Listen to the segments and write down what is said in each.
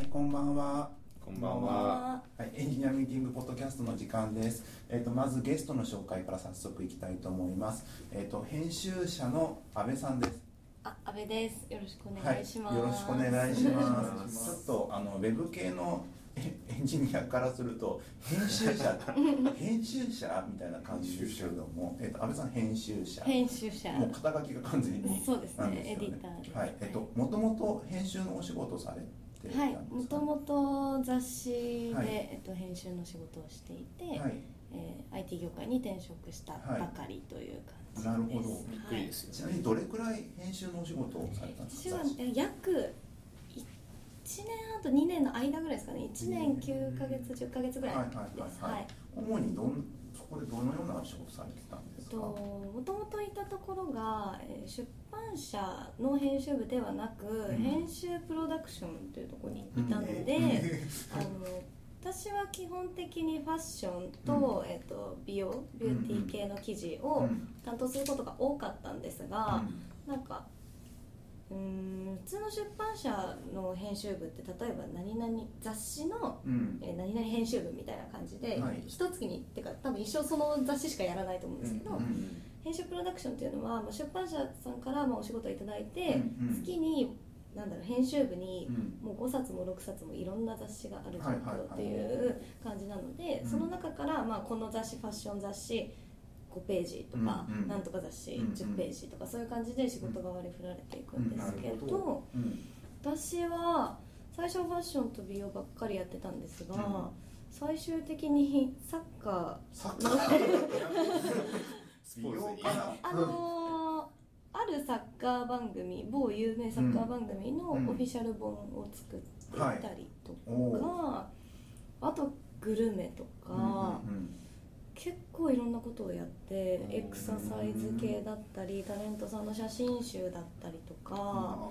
はい、こんばんは。こんばんは。はい、エンジニアミーティングポッドキャストの時間です。えっ、と、まずゲストの紹介から早速いきたいと思います。えっ、と、編集者の安倍さんです。あ、安倍です。よろしくおはい、願いします。よろしくお願いしま。ますすちょっと、あの、ウェブ系のえエンジニアからすると、編集者、編集者みたいな感じですけれども、えっ、と、安倍さん編集者。編集者。もう肩書きが完全にそうですねエディターはい、えっと、もともと編集のお仕事をされていたはい、んですか？もともと雑誌で、はい。えっと、編集の仕事をしていて、はい。えー IT 業界に転職したばかりという感じです。なるほど。びっくりですよちなみにどれくらい編集のお仕事をされたんですか？私はえ約1年半と2年の間ぐらいですかね。1年9ヶ月10ヶ月ぐらいはいですはいはい。はい。主にどんそこでどのような仕事されてたんでえっすか。ともともといたところが、えー出版社の編集部ではなく、ん。編集プロダクションというところにいたので、うん。あの私は基本的にファッションと,、えっと美容ビューティー系の記事をうん。担当することが多かったんですが、うなんかうーん普通の出版社の編集部って例えば何々雑誌の、うん。えー何々編集部みたいな感じで、はい。一月にっていうか多分一生その雑誌しかやらないと思うんですけど、うんうん編集プロダクションっていうのは、まあ、出版社さんからまあお仕事をいただいて、うんうん。月になんだろう編集部にうん。もう5冊も6冊もいろんな雑誌がある状況っていう感じなので、うん。その中からまあこの雑誌ファッション雑誌5ページとか、うんうん。なんとか雑誌うんうん。10ページとかそういう感じで仕事が割り振られていくんですけど,、うん。なるほど。うん私は最初はファッションと美容ばっかりやってたんですが、うん。最終的にサッカーサッカー。スポーツに美容かな。あのーあるサッカー番組某有名サッカー番組のオうん。フィシャル本を作っていたりとか、おあとグルメとか、うんうん結構いろんなことをやってうん。エクササイズ系だったりタレントさんの写真集だったりとか、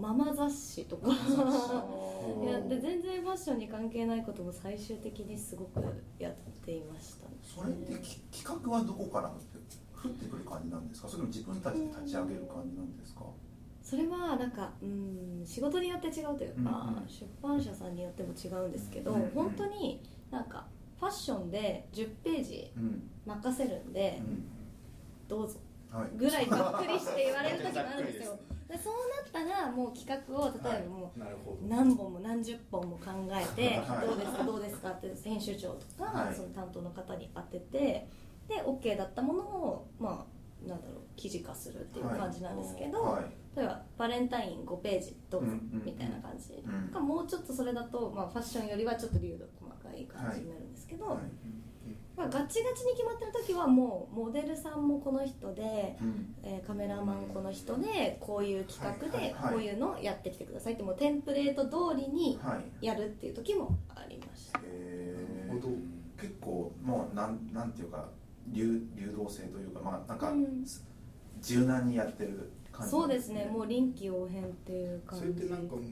ママ雑誌とか。誌。やって全然ファッションに関係ないことも最終的にすごくやっていましたね。それってき企画はどこから降ってくる感じなんですか？それとも自分たちで立ち上げる感じなんですか？それはなんかうん仕事によって違うというか、うんうん。出版社さんによっても違うんですけど、うんうん。本当になんかファッションで10ページうん。任せるんで、うん。どうぞ。はい。ぐらいざっくりして言われる時もあるんですよ。でそうなったらもう企画を例えばもう、何本も何十本も考えて、はい。どうですかどうですかって編集長とか、はい。その担当の方に当ててで OK だったものをまあなんだろう記事化するっていう感じなんですけど、はい。例えばバレンタイン5ページどうぞみたいな感じ、うもうちょっとそれだと、まあ、ファッションよりはちょっと流度い感じになるんですけど、はい。まあ、ガチガチに決まってる時はもうモデルさんもこの人で、うん。えーカメラマンこの人でこういう企画ではいはい。はいこういうのをやってきてくださいってもうテンプレート通りにはい。やるっていう時もありました、えなるほど。結構もうなんなんていうか流流動性というかまあなんか、うん。柔軟にやってる感じそうですね。もう臨機応変っていう感じ。それってなんかもう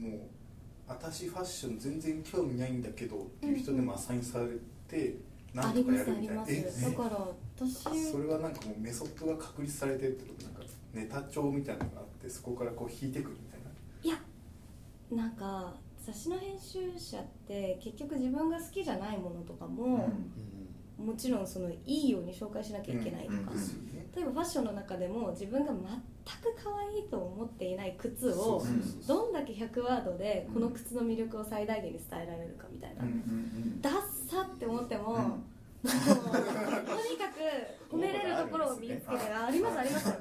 私ファッション全然興味ないんだけどっていう人でもアサインされてなあんとかりますありやるみたいな。ますだから私それはなんかもうメソッドが確立されてるってことなんかネタ帳みたいなのがあってそこからこう引いてくるみたいな。いやなんか雑誌の編集者って結局自分が好きじゃないものとかも、もちろんそのいいように紹介しなきゃいけないとか、うんうん。例えばファッションの中でも自分が全く可愛いと思っていない靴をどんだけ100ワードでこの靴の魅力を最大限に伝えられるかみたいな、うんダッサって思っても、うん。とにかく褒めれるところを見つけて ありますあります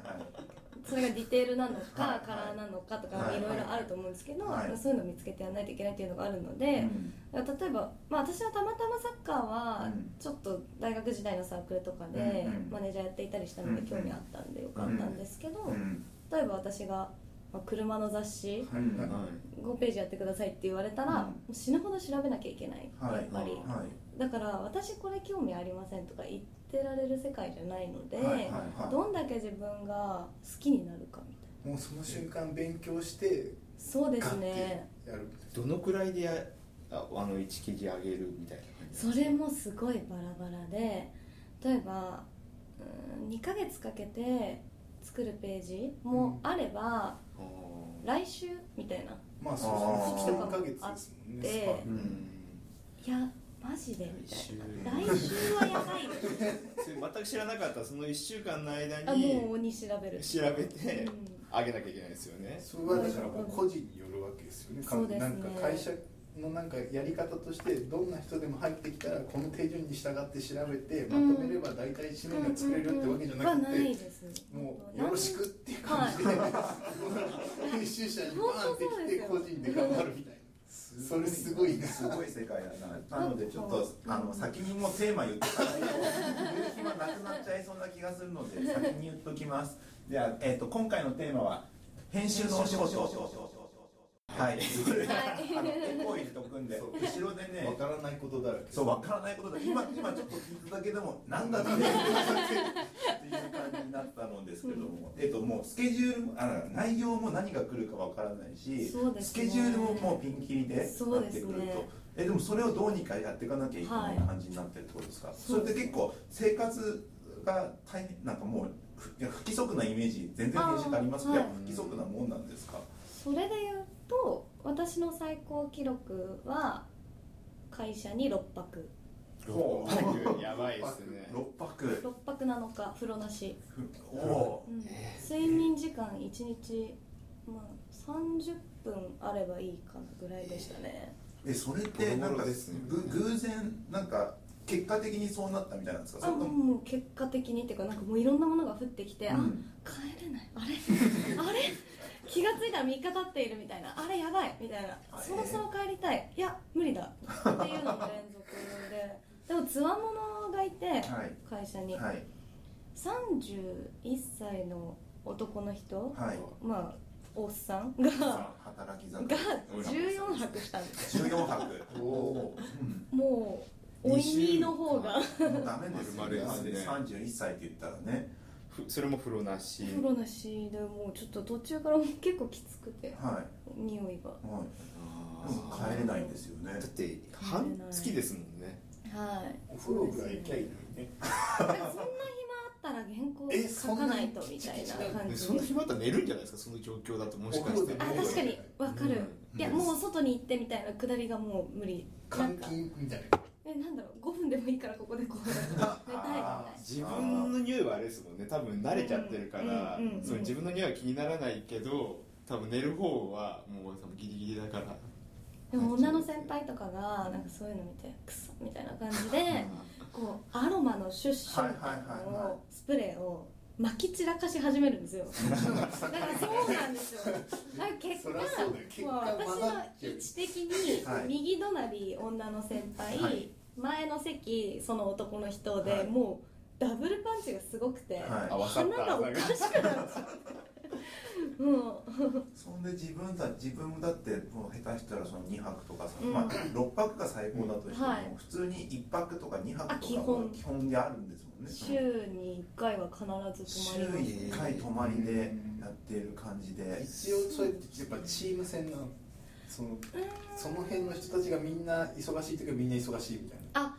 それがディテールなのか、はい。カラーなのかとか、はい。いろいろあると思うんですけど、はい。そういうのを見つけてやらないといけないっていうのがあるので、うん。例えば、まあ、私はたまたまサッカーはうん。ちょっと大学時代のサークルとかでマネージャーやっていたりしたので興味あったんでよかったんですけど、うん例えば私が、まあ、車の雑誌はいうんはい。5ページやってくださいって言われたら、死ぬほど調べなきゃいけない、はい。やっぱり、はいだから私これ興味ありませんとか言ってられる世界じゃないので、はいはいはい。どんだけ自分が好きになるかみたいな。もうその瞬間勉強してそうですね。てやるどのくらいでやああの1記事上げるみたいな感じそれもすごいバラバラで例えばうん2ヶ月かけて作るページもあれば、あ来週みたいな。まあそうあーですね。3ヶ月ですもんね。でスパンうん。いやマジで？みたいな来週はやばい 全く知らなかったその1週間の間あにもう鬼調べる調べて。うん。あげなきゃいけないですよね。それはだからもう個人によるわけですよね。そうですね。なんか会社のなんかやり方としてどんな人でも入ってきたらこの手順に従って調べてまとめれば大体紙面が作れるってわけじゃなくてもうよろしくっていう感じで編集者にバーンってきて個人で頑張るみたいなそれすごいなすごい世界だな。なのでちょっとあの先にもうテーマ言ってかないと言う暇なくなっちゃいそうな気がするので先に言っときます。では、えー、と今回のテーマは編集のお仕事はい。あのエコー入れとくんで後ろでねわからないことだらけ。そう分からないことだ今今ちょっと聞いただけでもなんだってっていう感じになったのですけども、えっともうスケジュールもあ内容も何が来るか分からないし、スケジュールももうピンキリでなってくると、えでもそれをどうにかやっていかなきゃいけない感じになってるってことですか、それで結構生活が大変なんかもう不規則なイメージ全然編集ありますけど、不規則なもんなんですか、それで言うと私の最高記録は会社に6泊。ほう6泊。やばいですね6泊。6泊7日風呂なし、おおうん。睡眠時間1日、まあ、30分あればいいかなぐらいでしたね。えそれってなんかですね。ぐ偶然なんか結果的にそうなったみたいなんですか？あももう結果的にっていうかなんかもういろんなものが降ってきて、あうん。帰れない。あれ？あれ？気がついたら3日経っているみたいな。あれやばいみたいな。あそろそろ帰りたい。いや無理だ。っていうのの連続で。でもつわものがいて、はい。会社に、はい。31歳の男の人、はい。まあおっさんが働きが14泊したんです。よ14泊。おおうんもうおいにの方が。もうダメですよね。丸々ですね。31歳って言ったらね。ふそれも風呂なし。風呂なしでもうちょっと途中から結構きつくて。はい。匂いが。はい。帰れないんですよね。ーだって半月ですもんね。はい。お風呂ぐらい行きゃいいのにね。そんな暇あったら原稿え書かないとみたいな感じ そんな暇あったら寝るんじゃないですか？その状況だともしかして。お風呂であ確かに。わかる、うん。いやもう外に行ってみたいなくだりがもう無理。監か禁みたいなえなんだろう5分でもいいからここでこう。寝たいみたい。な自分の匂いはあれですもんね。多分慣れちゃってるから、うんうんうんその自分の匂いは気にならないけど多分寝る方はもう多分ギリギリだから。でも女の先輩とかがなんかそういうの見てクソみたいな感じでこうアロマのシュッシュみたいなのはいをスプレーを撒き散らかし始めるんですよ。だからそうなんですよ。だから結果結果まあ私混ざっのちゃう位置的にはい。右隣女の先輩、はい前の席その男の人で、はい。もうダブルパンチがすごくて、はい。鼻がおかしくなっちゃってもうそんで自分だ自分だってもう下手したらその2泊とかさ、うん。まあ6泊が最高だとしても、はい。普通に1泊とか2泊とかが本。基本であるんですもんね。週に1回は必ず週泊まります。1回泊まりでやっている感じで。一応それってやっぱチーム戦なのそのその辺の人たちがみんな忙しい時はみんな忙しいみたいなあ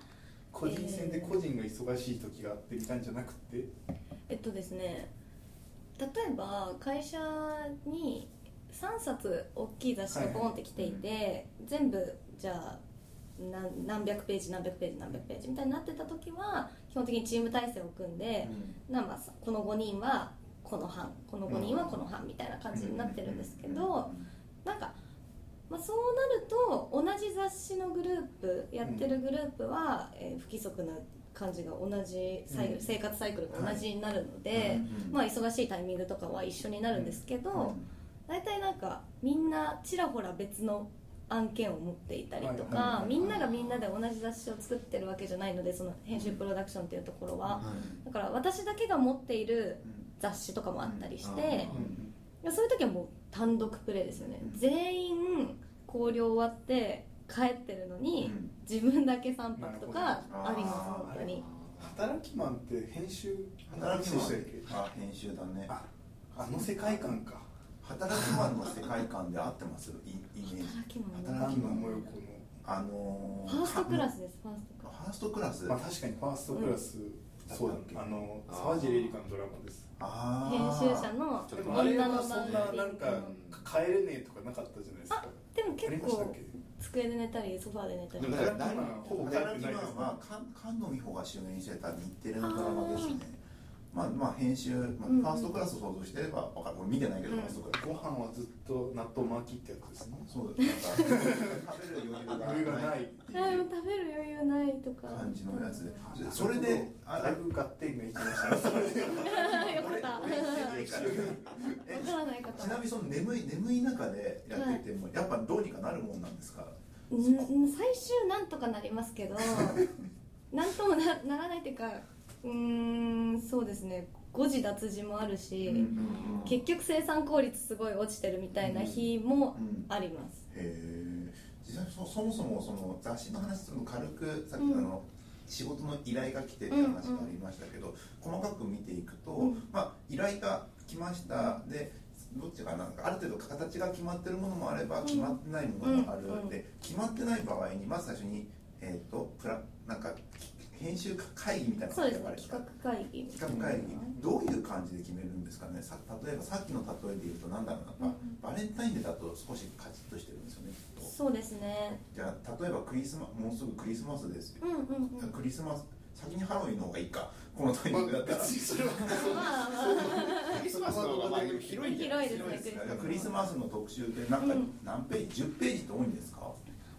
個人戦で個人が忙しい時があってみたいんじゃなくて？えっとですね例えば会社に3冊大きい雑誌がボンって来ていて、全部じゃあ何何百ページ何百ページ何百ページみたいになってた時は基本的にチーム体制を組んで、なんかさこの5人はこの班この5人はこの班みたいな感じになってるんですけど、なんか、まあ、そうなると同じ雑誌のグループやってるグループは、えー不規則な感じが同じサイクル、うん。生活サイクルが同じになるので、まあ、忙しいタイミングとかは一緒になるんですけど、大体なんかみんなちらほら別の案件を持っていたりとはいはいかはいみんながみんなで同じ雑誌を作ってるわけじゃないのでその編集プロダクションっていうところは。だから私だけが持っている雑誌とかもあったりしてうんそういう時はもう単独プレイですよね。うん。全員考慮終わって帰ってるのに自分だけ3泊とかあります本当に働きマンって編集働きマン。でしたっけ？あ編集だね。ああの世界観か。働きマンの世界観で合ってます？イイメージ。働きマンもよこあのファーストクラスですファーストクラス。ファーストクラス。のまあ確かにファーストクラスそうだっけ？あの沢尻エリカのドラマです。あ編ー集者の女のはそんななんかうん帰れねえとかなかったじゃないですか。でも結構机で寝たりソファーで寝たり。でも働きマンほぼ働きマンは菅菅野美穂が主演してた日テレのドラマですねまあまあ編集、まあ、うんファーストクラス想像してれば分かる。俺見てないけど、うん。ファーストクラス。ご飯はずっと納豆巻きってやつですね。そうなんか食べる余余裕がないいってあでいう。も食べる余裕ないとか。感じのやつで。それであだいぶ合点がいきましたね。それでよかった俺俺見てないか。らえわからない方ちなみにその眠い眠い中でやってても、やっぱどうにかなるもんなんですか？うん最終なんとかなりますけど なんともなならないっていうかうーんそうですね。誤字脱字もあるし、結局生産効率すごい落ちてるみたいな日もうんあります、へえ実際そそもそもその雑誌の話するの軽くさっきうん。あの、仕事の依頼が来てって話がありましたけど、細かく見ていくと、うん。まあ依頼が来ました。でどっちかななんかある程度形が決まってるものもあればうん。決まってないものもある、うん。で決まってない場合にまず最初にえっ、とプラなんか編集会議みたいなそうです企画会議企画会議どういう感じで決めるんですかね。さ例えばさっきの例えで言うとなんだろうな、うんバレンタインデーだと少しカチッとしてるんですよねきっと。そうですね。じゃあ例えばクリスマもうすぐクリスマスですよ。うん、うんうん。クリスマス先にハロウィンの方がいいか。このタイミングだったら、別にそれはまあまクリスマスの方がまあ広いですクリスマス。の特集ってなんかうん。何ページ10ページって多いんですか？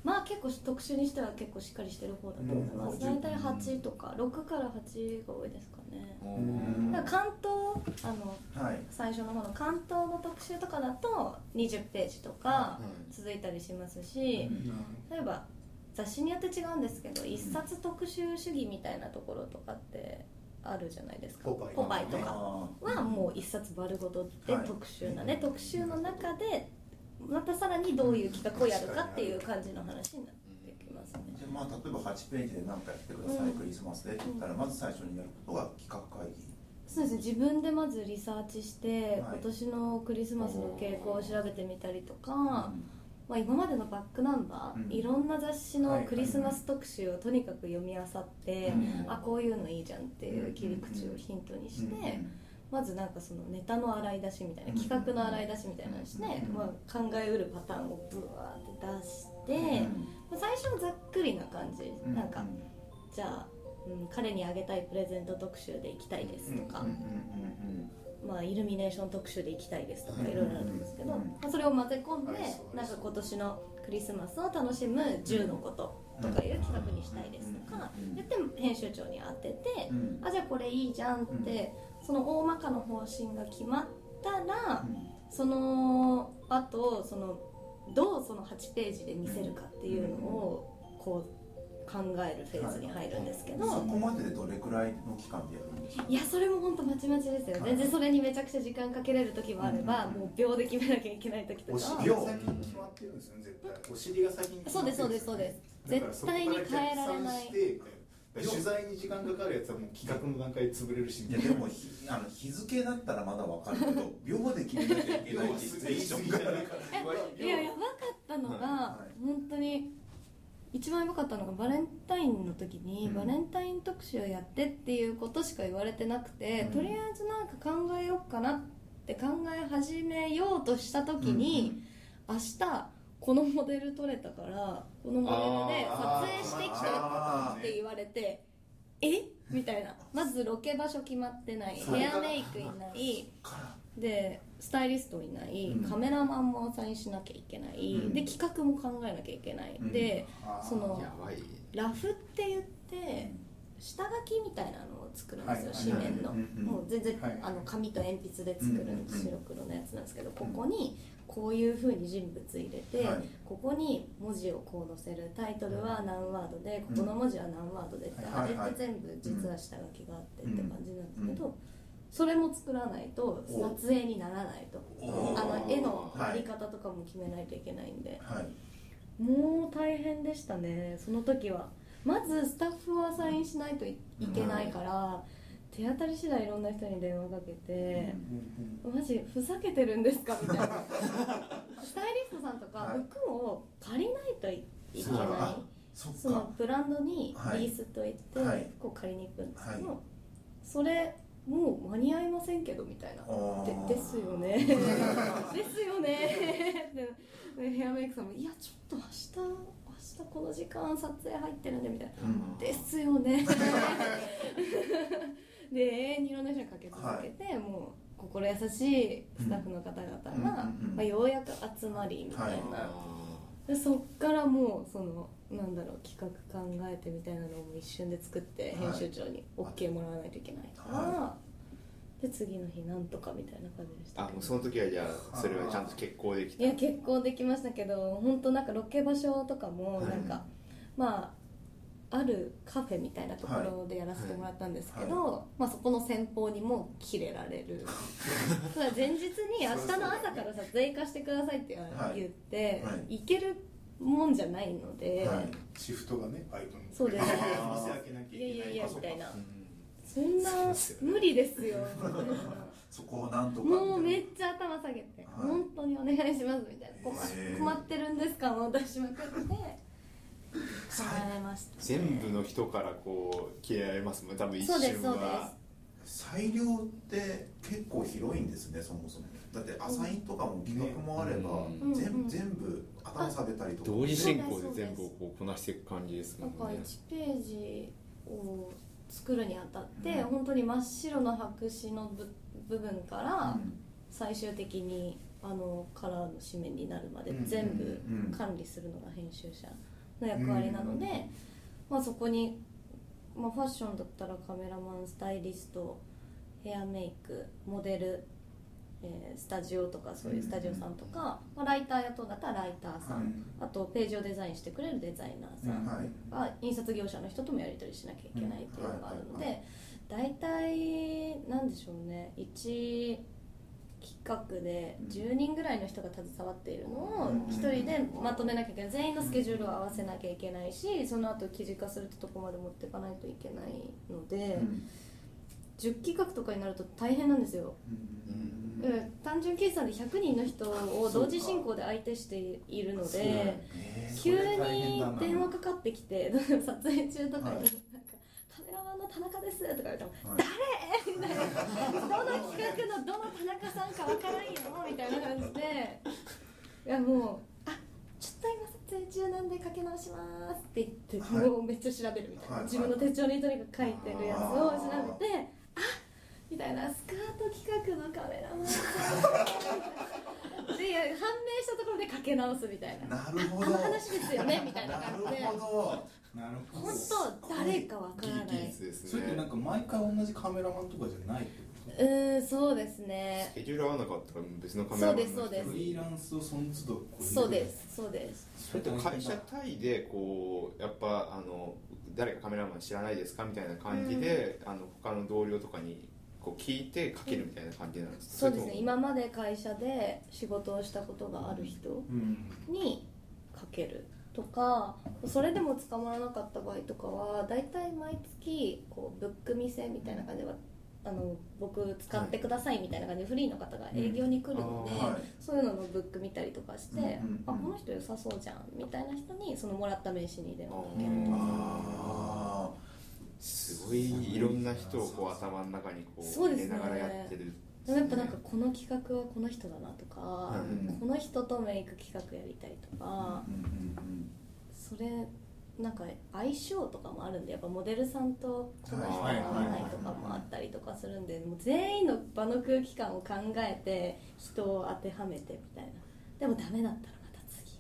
まあ結構特集にしては結構しっかりしてる方だと思います、うん。大体8とか6から8が多いですかね。うん。だから関東あのはい。最初の方の関東の特集とかだと20ページとかうん。続いたりしますし、例えば雑誌によって違うんですけど一冊特集主義みたいなところとかってあるじゃないですか。ポパイ。とかあはもう一冊丸ごとではい。特集なね、特集の中でまたさらにどういう企画をやるかっていう感じの話になってきますね。ーじゃあまあ例えば8ページで何かやってください、うんクリスマスでって言ったらまず最初にやることが企画会議。そうですね。自分でまずリサーチして、はい。今年のクリスマスの傾向を調べてみたりとか、うん。まあ、今までのバックナンバー、うん。いろんな雑誌のクリスマス特集をとにかく読み漁って、うんあこういうのいいじゃんっていう切り口をヒントにして、まずなんかそのネタの洗い出しみたいなうん。企画の洗い出しみたいなのして、うん。まあ、考えうるパターンをブワーって出して、まあ最初はざっくりな感じ、うん。なんかじゃあ、うん、彼にあげたいプレゼント特集で行きたいですとか、まあ、イルミネーション特集で行きたいですとかうん。いろいろあるんですけど、うん。まあ、それを混ぜ込んでなんか今年のクリスマスを楽しむ10のこととかいう企画にしたいですとかうん。言って編集長に当ててうん。あじゃあこれいいじゃんってその大まかな方針が決まったらそのあとそのどうその8ページで見せるかっていうのをこう考えるフェーズに入るんですけど。そこまででどれくらいの期間でやるんですか？いやそれも本当まちまちですよ。全然それにめちゃくちゃ時間かけれる時もあれば、うんもう秒で決めなきゃいけない時とおかは。尻が先に決まってるんですよね絶対。お尻が先にそうですそうです。そうです絶対に変えられない取材に時間かかるやつはもう企画の段階で潰れるしみたいな。でもひあの日付だったらまだわかるけど秒で決めなきゃいけないっいややばかったのが、はい。本当に一番やばかったのがバレンタインの時に、うん。バレンタイン特集をやってっていうことしか言われてなくて、うん。とりあえずなんか考えようかなって考え始めようとした時に、明日このモデル撮れたからこのモデルで撮影してきてあーって言われてえ？みたいな。まずロケ場所決まってない。ヘアメイクいない。でスタイリストいない、うん。カメラマンもサインしなきゃいけない、うん。で企画も考えなきゃいけない、うん。でそのラフって言って下書きみたいなのを作るんですよ、はい。紙面の、もう全然、はい。あの紙と鉛筆で作る白黒のやつなんですけど、ここにこういうふうに人物入れて、はい。ここに文字をこう載せるタイトルは何ワードで、うん。ここの文字は何ワードでって、はいはいあれって全部実は下書きがあってって感じなんですけど、それも作らないと撮影にならないと。おあの絵のやり方とかも決めないといけないんで、はい。もう大変でしたねその時は。まずスタッフをアサインしないといいけないから、手当たり次第いろんな人に電話かけて、マジふざけてるんですかみたいな。スタイリストさんとかはい。服を借りないといいけない。あそっか。そのブランドにはい。リースといってはい。服を借りに行くんですけど、はい。それもう間に合いませんけどみたいな。で ですよね。ですよね。ででヘアメイクさんもいやちょっと明日明日この時間撮影入ってるんでみたいな。うん。ですよね で永遠にいろんな人にかけ続けて、もう心優しいスタッフの方々が、うんまあ、ようやく集まりみたいな、はい。でそっからもうそのなんだろう企画考えてみたいなのをもう一瞬で作ってはい編集長に OK もらわないといけないから、はで次の日なんとかみたいな感じでしたあもうその時はじゃあそれはちゃんと決行できた？いや結構できましたけど本当なんかロケ場所とかもはい。なんか、まああるカフェみたいなところでやらせてもらったんですけど、まあ、そこの先方にもキレられる。ただ前日に明日の朝から撮影行かしてくださいってはい言って、はい。行けるもんじゃないので、はい。シフトがねバイトに。そうです。いやいやいやみたいなうんそんな無理ですよ。そこをなんとかもうめみっちゃ頭下げて、はい。本当にお願いしますみたいな。困困ってるんですかも出しまくって全部の人からこう切れられますもん多分一そうですそう瞬は裁量って結構広いんですねそもそも。だってアサインとかも企画もあれば、うん。全うん全部頭下げたりとか。同時進行で全部こうこなしていく感じですもなんんかね1ページを作るにあたって、うん。本当に真っ白の白紙の部部分からうん。最終的にあのカラーの紙面になるまでうん全部うん。管理するのが編集者の役割なので、まあ、そこに、まあ、ファッションだったらカメラマンスタイリストヘアメイクモデル、えースタジオとかそういうスタジオさんとか、まあ、ライター雇うだったらライターさん、はい。あとページをデザインしてくれるデザイナーさん、はい。は印刷業者の人ともやり取りしなきゃいけないっていうのがあるのうんで大体なんでしょうね。1企画で10人ぐらいの人が携わっているのをうん。1人でまとめなきゃいけない。全員のスケジュールを合わせなきゃいけないしその後記事化するってとこまで持っていかないといけないのでうん。10企画とかになると大変なんですよ。単純計算で100人の人を同時進行で相手しているので。えー急に電話かかってきて撮影中とかに、カメラマンの田中ですとか言われても、はい誰？みたいな。ど の企画のどの田中さんかわからんよみたいな感じで。いやもうあちょっと今撮影中なんでかけ直しますって言って、はい。もうめっちゃ調べるみたいな、はい自分の手帳にとにかく書いてるやつを調べてあみたいなスカート企画のカメラマンさんでいや判明したところでかけ直すみたいな。なるほど。あの話ですよねみたいな。感じでなるほなるほど。本当誰かわからない。それってなんねか毎回同じカメラマンとかじゃないってこうーんそうですね。スケジュール合わなかったら別のカメラマンの人そうですとフリーランスをその都度こそうですそうです。それって会社単位でこうやっぱあの誰かカメラマン知らないですかみたいな感じで、あの他の同僚とかにこう聞いてかけるみたいな感じなんですか？そうですね。今まで会社で仕事をしたことがある人うん。にかけるとかそれでも捕まらなかった場合とかは大体毎月こうブック見せみたいな感じではあの僕使ってくださいみたいな感じでフリーの方が営業に来るので、うんはい。そういうののブック見たりとかして、うんうんうん。あこの人良さそうじゃんみたいな人にそのもらった名刺に電話かけるうんとすごいいろんな人をこう頭の中にこうそうですね。入れながらやってるでもやっぱなんかこの企画はこの人だなとか、うんこの人とメイク企画やりたいとーか、うんうん。それなんか相性とかもあるんでやっぱモデルさんとこの人が合わないとかもあったりとかするんでもう全員の場の空気感を考えて人を当てはめてみたいな。でもダメだったらまた次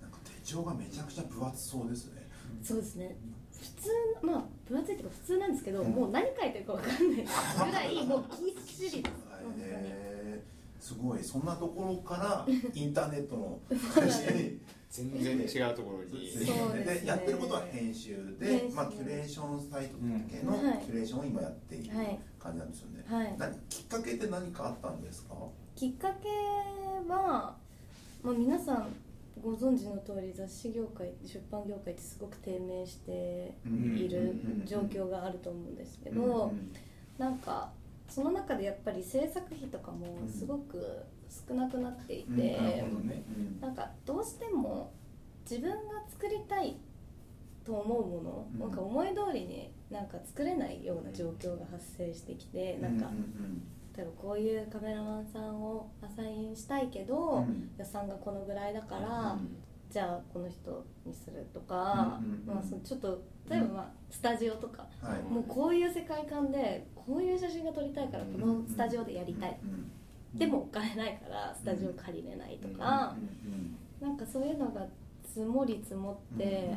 な。んか手帳がめちゃくちゃ分厚そうですね。そうですね。普通まあ分厚いっていうか普通なんですけど、うん。もう何書いてるか分かんないぐらいもうぎっしりです。本当にすごい。そんなところから インターネットの会社に全然違うところに。そうですね。やってることは編集で編集。まあ、キュレーションサイト系のキュレーションを今やっているはい感じなんですよね、はい。何きっかけって何かあったんですか？きっかけは、まあ、皆さんご存知の通り雑誌業界出版業界ってすごく低迷している状況があると思うんですけど、うん。うん。なんかその中でやっぱり制作費とかもすごく少なくなっていて、うん。なん。なんかどうしても自分が作りたいと思うもの、うん。なんか思い通りになんか作れないような状況が発生してきて、なんか例えばこういうカメラマンさんをアサインしたいけど、うん。予算がこのぐらいだから、うん。じゃあこの人にするとか、まあ、そのちょっと例えば、まあ、スタジオとか、はい。もうこういう世界観でこういう写真が撮りたいからこのスタジオでやりたい、うん。でもお金ないからスタジオ借りれないとか、なんかそういうのが積もり積もって、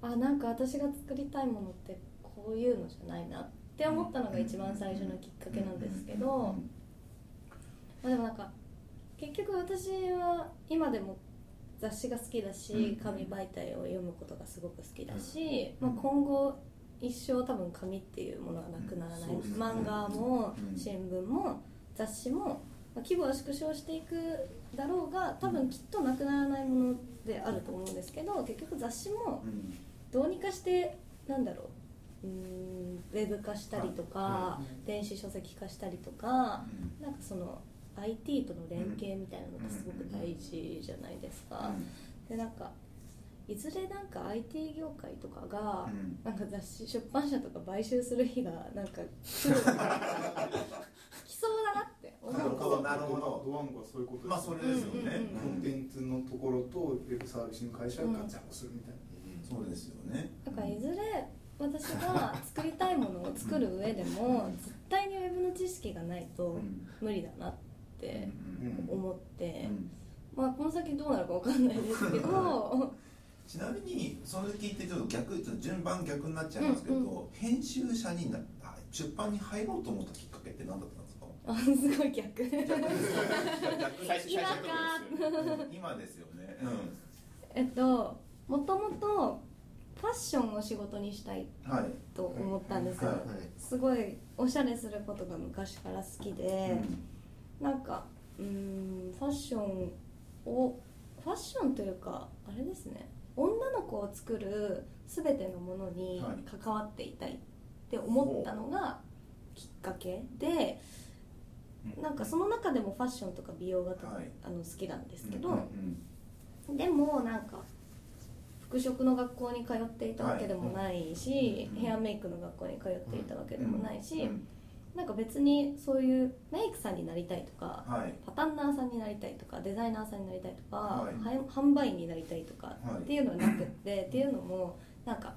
あなんか私が作りたいものってこういうのじゃないなって思ったのが一番最初のきっかけなんですけど、まあ、でもなんか結局私は今でも雑誌が好きだしうん。紙媒体を読むことがすごく好きだし、まあ、今後一生多分紙っていうものはなくならない、うんね。漫画もうん。新聞も雑誌も、まあ、規模は縮小していくだろうが多分きっとなくならないものであると思うんですけど結局雑誌もうんどうにかしてなんだろううーんウェブ化したりとか、はい。電子書籍化したりとか、なんかその IT との連携みたいなのがすごく大事じゃないですか、でなんかいずれなんか IT 業界とかが、うん。なんか雑誌出版社とか買収する日がなんか来る来そうだなって思う。なるほどなるほど。ドワンゴはそういうことまあそれですよね。うんうんコンテンツのところとウェブサービスの会社がガチャンコするみたいな、そうですよね。だからいずれ私が作りたいものを作る上でも絶対にウェブの知識がないと無理だなって思って、まあこの先どうなるかわかんないですけど ちなみにそれ聞いてちょっと逆ちょっと順番逆になっちゃいますけど、うん編集者になった出版に入ろうと思ったきっかけって何だったんですか？あすごい逆。今か最初のところですよね。今ですよね、えっともともとファッションを仕事にしたいうん、はい、と思ったんですよ、はい。すごいおしゃれすることが昔から好きで、なんかうーんファッションをファッションというかあれですね女の子を作る全てのものにはい。関わっていたいって思ったのがきっかけでうん。なんかその中でもファッションとか美容があの好きなんですけど、でもなんか服飾の学校に通っていたわけでもないし、うんヘアメイクの学校に通っていたわけでもないし、うんなんか別にそういうメイクさんになりたいとか、はい。パタンナーさんになりたいとかデザイナーさんになりたいとか、はい。は販売員になりたいとかはい。っていうのはなくって、っていうのもなんか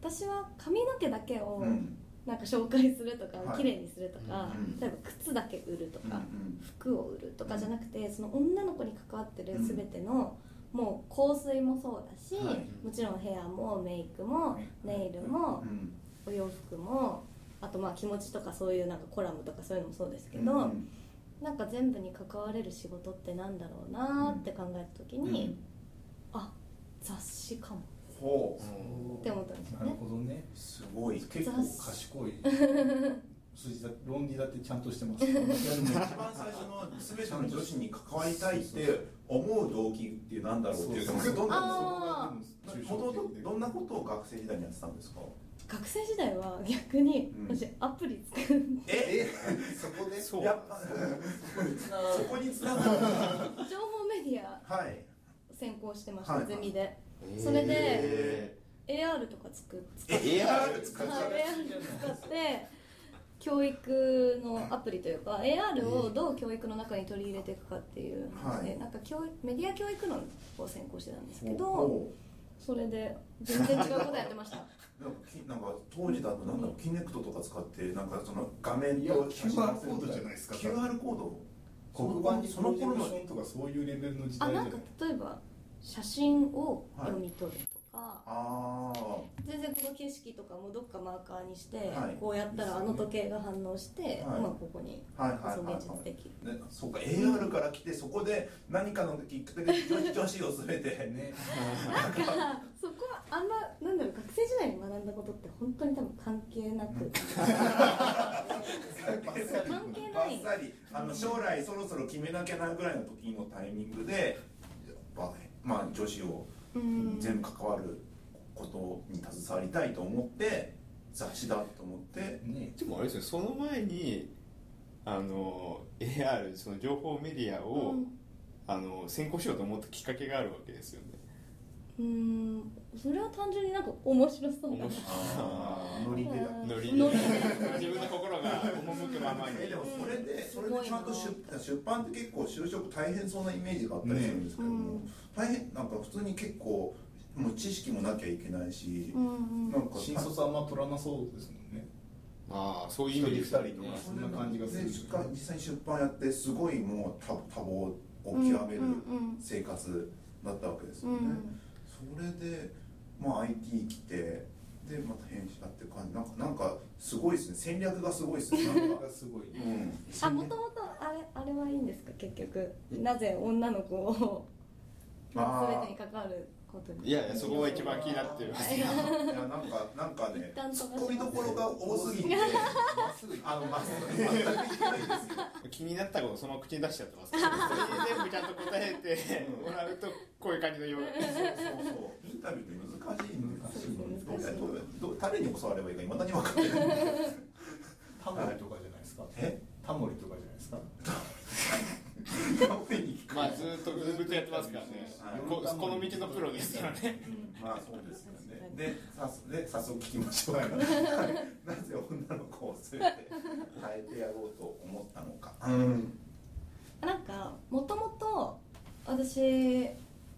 私は髪の毛だけをうん。なんか紹介するとか、はい。綺麗にするとか、うん例えば靴だけ売るとか、うん服を売るとかじゃなくて、その女の子に関わってる全ての、もう香水もそうだし、はい。もちろんヘアもメイクもネイルもうん。お洋服もあとまあ気持ちとかそういうなんかコラムとかそういうのもそうですけど、うんなんか全部に関われる仕事ってなんだろうなって考えた時に、うん。あ雑誌かも。ほって思ったんですよなるねほどね。うすごい。結構賢い。筋だ論理だってちゃんとしてます、一番最初の全ての女子に関わりたいって思う動機っていうなんだろうっていうのがどんどんあもともとどんなことを学生時代にやってたんですか？学生時代は逆にうん。私アプリ作るえ？そこで？そう。やっぱ。そこにつながる。情報メディアはい。専攻してました、はい。ゼミで。えー。それでえ AR とかつく使っえて AR 使っちゃう AR 使って教育のアプリというか AR をどう教育の中に取り入れていくかっていう。話で、はい。なんか教育メディア教育論を専攻してたんですけどほそれで全然違うことやってました。うなんかきなんか当時だとなんだろうキネクトとか使ってなんかその画面と QR コードじゃないですか。QR コード黒板にそそのの頃のとかそういうレベルの時あなん代じゃない。か例えば写真を読み取るとか、ああ全然この景色とかもどっかマーカーにして、はい。こうやったらあの時計が反応して、はい。まあ、ここに現実できる、ね、そうか AR から来てそこで何かのきっかけで女子を全てね。なんかそこはあんまなんだろう学生時代に学んだことって本当に多分関係なく。関係ない。あの将来そろそろ決めなきゃなぐらいの時のタイミングでまあまあ女子をうん全部関わることに携わりたいと思って雑誌だと思って。ね。でもあれですよその前にあの AR その情報メディアを、うん。あの先行しようと思ったきっかけがあるわけですよねうんそれは単純になんか面白そうだな。ノリでだ。ノリで。自分の心が赴くままに。えでもそれでそれでちゃんと出出版って結構就職大変そうなイメージがあったりするんですけども、ね大変なんか普通に結構もう知識もなきゃいけないし、うんうんなんか新卒あんま取らなそうですもんね。ああそういう意味で二人とかそんな感じがする。で実際に出版やってすごいもう多多忙を極めるうんうん生活だったわけですよね、うん。それでまあ IT 来てでまた編集やってる感じ。なんかなんかすごいですね。戦略がすごいですね。なんかがすごいうん。あもともとあれあれはいいんですか？結局。なぜ女の子を全てに関わることにいやいやそこが一番気になってますいや なんかなんかね一旦突飛ばします。っ込みどころが多すぎて あのまっすぐ全くいけないです。よ気になったことそのまま口に出しちゃってますそれに全部ちゃんと答えてもらうとこういう感じのようそうそうそう。インタビューって難しいんですよ難しいどうやどう誰に教わればいいかいまだに分かってない。とかじゃないですか。え？タモリとかじゃないですか？上に聞くまあずっとずっとやってますからね。ここの道のプロですからね。まあそうですよね。でさすで早速聞きましょう なぜ女の子を全て変えてやろうと思ったのか。うん。なんかもともと私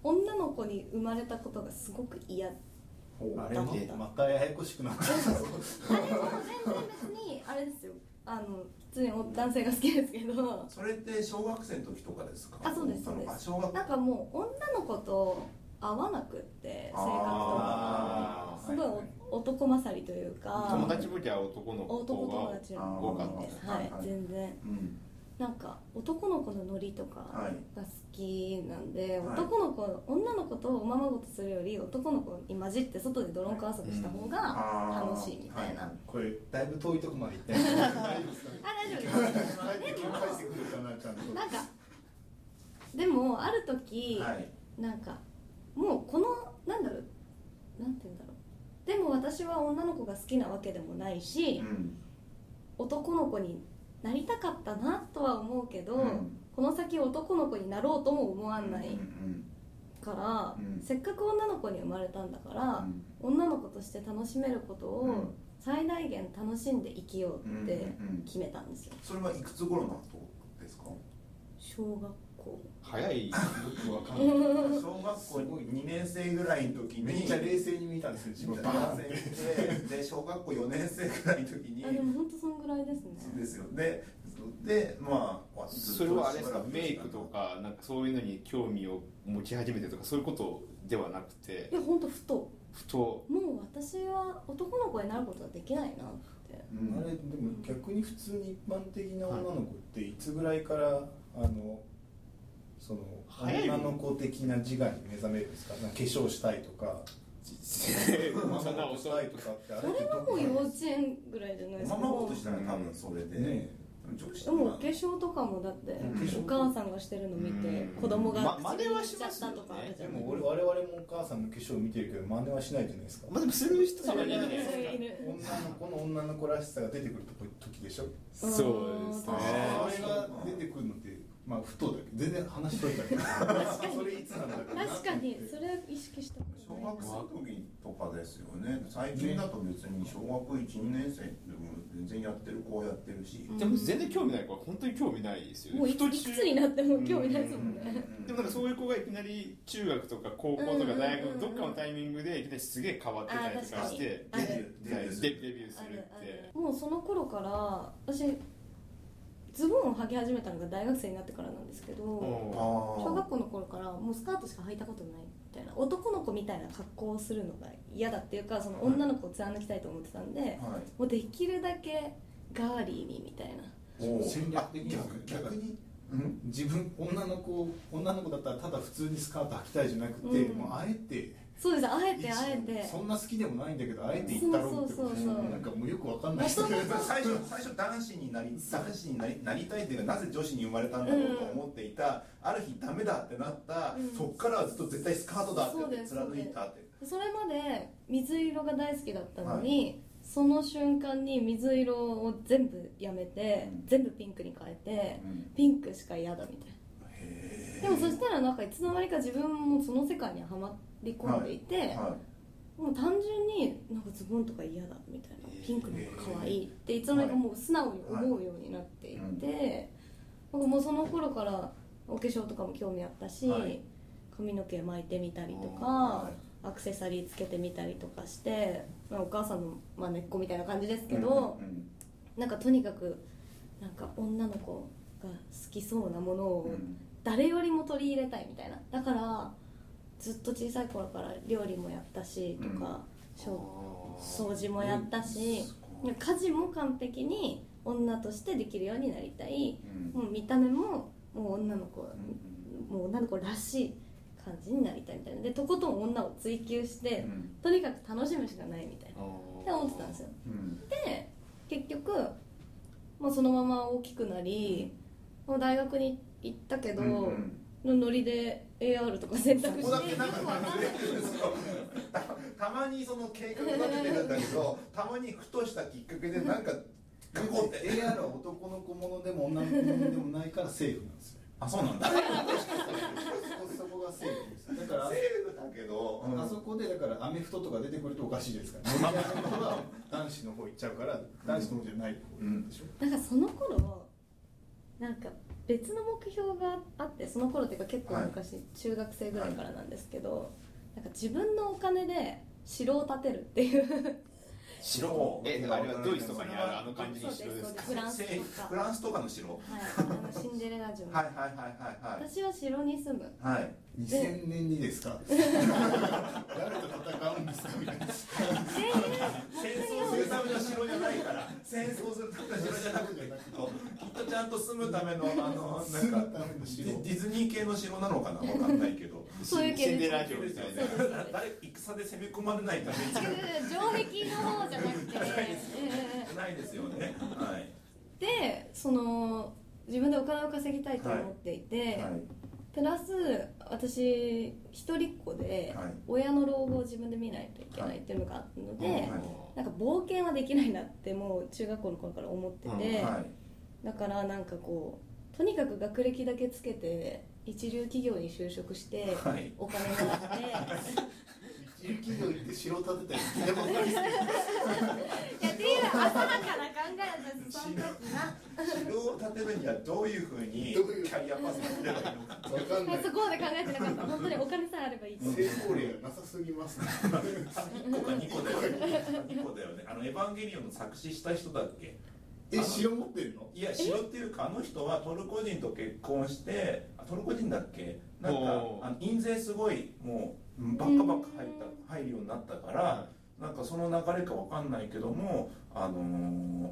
女の子に生まれたことがすごく嫌あれだったまたややこしくなった。あでも全然別にあれですよあの普通に男性が好きですけど。それって小学生の時とかですか？あそうですそうです。あ小学なんかもう女の子と合わなくって生活とか。すごいお男勝りというか。友達ぶりは男の子男友が多かったです。はい全然。うんなんか男の子のノリとかはい。が好きなんで、はい。男の子女の子とおままごとするより男の子に混じって外で泥んこ遊びした方が楽しいみたいな、はい。これだいぶ遠いとこまで行ったんですけど大丈夫です。かねあ大丈夫です。帰って帰ってくるかなちゃんとなんかでもある時、はい。なんかもうこのなんだろうなんて言うんだろう。でも私は女の子が好きなわけでもないし、うん。男の子になりたかったなとは思うけど、うん。この先男の子になろうとも思わないうんから、うん。せっかく女の子に生まれたんだから、女の子として楽しめることをうん。最大限楽しんで生きようってうんうん。決めたんですよ。それはいくつ頃のことですか？小学校早い。よくわかんない。小学校2年生ぐらいの時に。めっちゃ冷静に見たんですよ自分。バーンって。で小学校4年生ぐらいの時に。あでも本当そんぐらいですね。ですよででまあそれはあれですか？メイクとかなんかそういうのに興味を持ち始めてとかそういうことではなくて。いや本当ふと。ふと。もう私は男の子になることができないなって。うん。あれでも逆に普通に一般的な女の子っていつぐらいからあのその女の子的な自我に目覚めるんですか？なんか化粧したいとか。そんな遅いしたいとかってあそれはもう幼稚園ぐらいじゃないですか。おままごとしたら多分それで、ねでもお化粧とかもだってうんお母さんがしてるの見てうん子供がま口はしちゃったますよねとかあるじゃんでも俺我々もお母さんの化粧を見てるけど真似はしないじゃないですかまあでもする人たまにいる女の子の女の子らしさが出てくる時でしょそうですねそれが出てくるのってまあふとだけど全然話しといたけど。それいつなんだろうな確かにそれ意識した小学生の時とかですよね。最近だと別に小学12年生でも全然やってる子はやってるし、でも全然興味ない子は本当に興味ないですよね。もういくつになっても興味ないですもんね。でもなんかそういう子がいきなり中学とか高校とか大学のどっかのタイミングでいきなりすげえ変わってたりとかしてデビューデビューすデるデビューするって。る。もうその頃から私ズボンを履き始めたのが大学生になってからなんですけどうん。小学校の頃からもうスカートしか履いたことないみたいな男の子みたいな格好をするのが嫌だっていうかその女の子を貫きたいと思ってたんで、はい。もうできるだけガーリーにみたいな。戦略的にあ逆逆に？うん？自分女の子女の子だったらただ普通にスカート履きたいじゃなくて、うん。もうあえてそうです。あえてあえて。そんな好きでもないんだけどあえて言ったろうってことそうそうそうそう。なんかもうよくわかんない。最初最初男子になり男子になりなりたいっていうかなぜ女子に生まれたんだろうと思っていた、ある日ダメだってなった、うん。そっからはずっと絶対スカートだってそうです貫いたって。それまで水色が大好きだったのに、その瞬間に水色を全部やめて、うん。全部ピンクに変えて、うん。ピンクしか嫌だみたいへなでもそしたらなんかいつの間にか自分もその世界にはまり込んでいて、はもう単純になんかズボンとか嫌だみたいなえーピンクの方が可愛いっていつの間にかもう素直に思うようになっていて、なんかもうその頃からお化粧とかも興味あったし、はい。髪の毛巻いてみたりとか、はアクセサリーつけてみたりとかして、まあ、お母さんのまあ根っこみたいな感じですいけど、うんうん。なんかとにかくなんか女の子が好きそうなものをうん。誰よりも取り入れたいみたいな。だからずっと小さい頃から料理もやったしとか、しょ掃除もやったしすごい家事も完璧に女としてできるようになりたい。うん。もう見た目ももう女の子、うんもう女の子らしい感じになりたいみたいな。でとことん女を追求して、うん。とにかく楽しむしかないみたいな。って思ってたんですよ。うん。で結局、まあ、そのまま大きくなり、もう大学に行ったけど、うんうんのノリで AR とか選択そこだけしてなんかずれてるんですよたたまにその計画立ててるんだけどたまにふとしたきっかけでなんか過去って。AR は男の子ものでも女の子ものでもないからセーフなんですよ。あそうなんだ。そこがセーフです。だからセーフだけど、うん。あそこでだからアメフトとか出てくるとおかしいですから、ね、アメフトは男子の方行っちゃうから男子の方じゃない方でしょ、なんかその頃なんか別の目標があってその頃っていうか結構昔、中学生ぐらいからなんですけど、なんか自分のお金で城を建てるっていう。白えあれはドイツとかにあるあの感じの城ですか？フランスとか。フランスとかの城？はい、あのシンデレラ城、はいはいはいはいはい。私は城に住む。はい2000年にですか？誰と戦うんですか？みたいな。戦争するための城じゃないから。戦争するための城じゃなくて。きっとちゃんと住むためのあのなんか住むための城。ディディズニー系の城なのかな？わかんないけど。そういう系ですシンデレラ城みたいな。誰戦で攻め込まれないために。じ城壁の方じゃなくて、ないですよねはいーでその自分でお金を稼ぎたいと思っていて、はいプラス私一人っ子ではい。親の老後を自分で見ないといけないっていうのがあったので、はい。なんか冒険はできないなってもう中学校の頃から思ってて、はい。だからなんかこうとにかく学歴だけつけて一流企業に就職してはい。お金もらって、一流企業行って城建てたり聞いたことないですいやっていう浅はかな考えですその時な。城を建てるにはどういうふうに。キどういうャリアパスがすればいいのかけどわかんないそこまで考えてなかった。本当にお金さえあればいい。成功例がなさすぎますね。1個か2個だよね。2個だよねあのエヴァンゲリオンの作詞した人だっけ？え城持ってるのいや城っていうかあの人はトルコ人と結婚してあトルコ人だっけなんかあの？印税すごいもうバッカバッカ入った入るようになったからなんかその流れかわかんないけどもあのー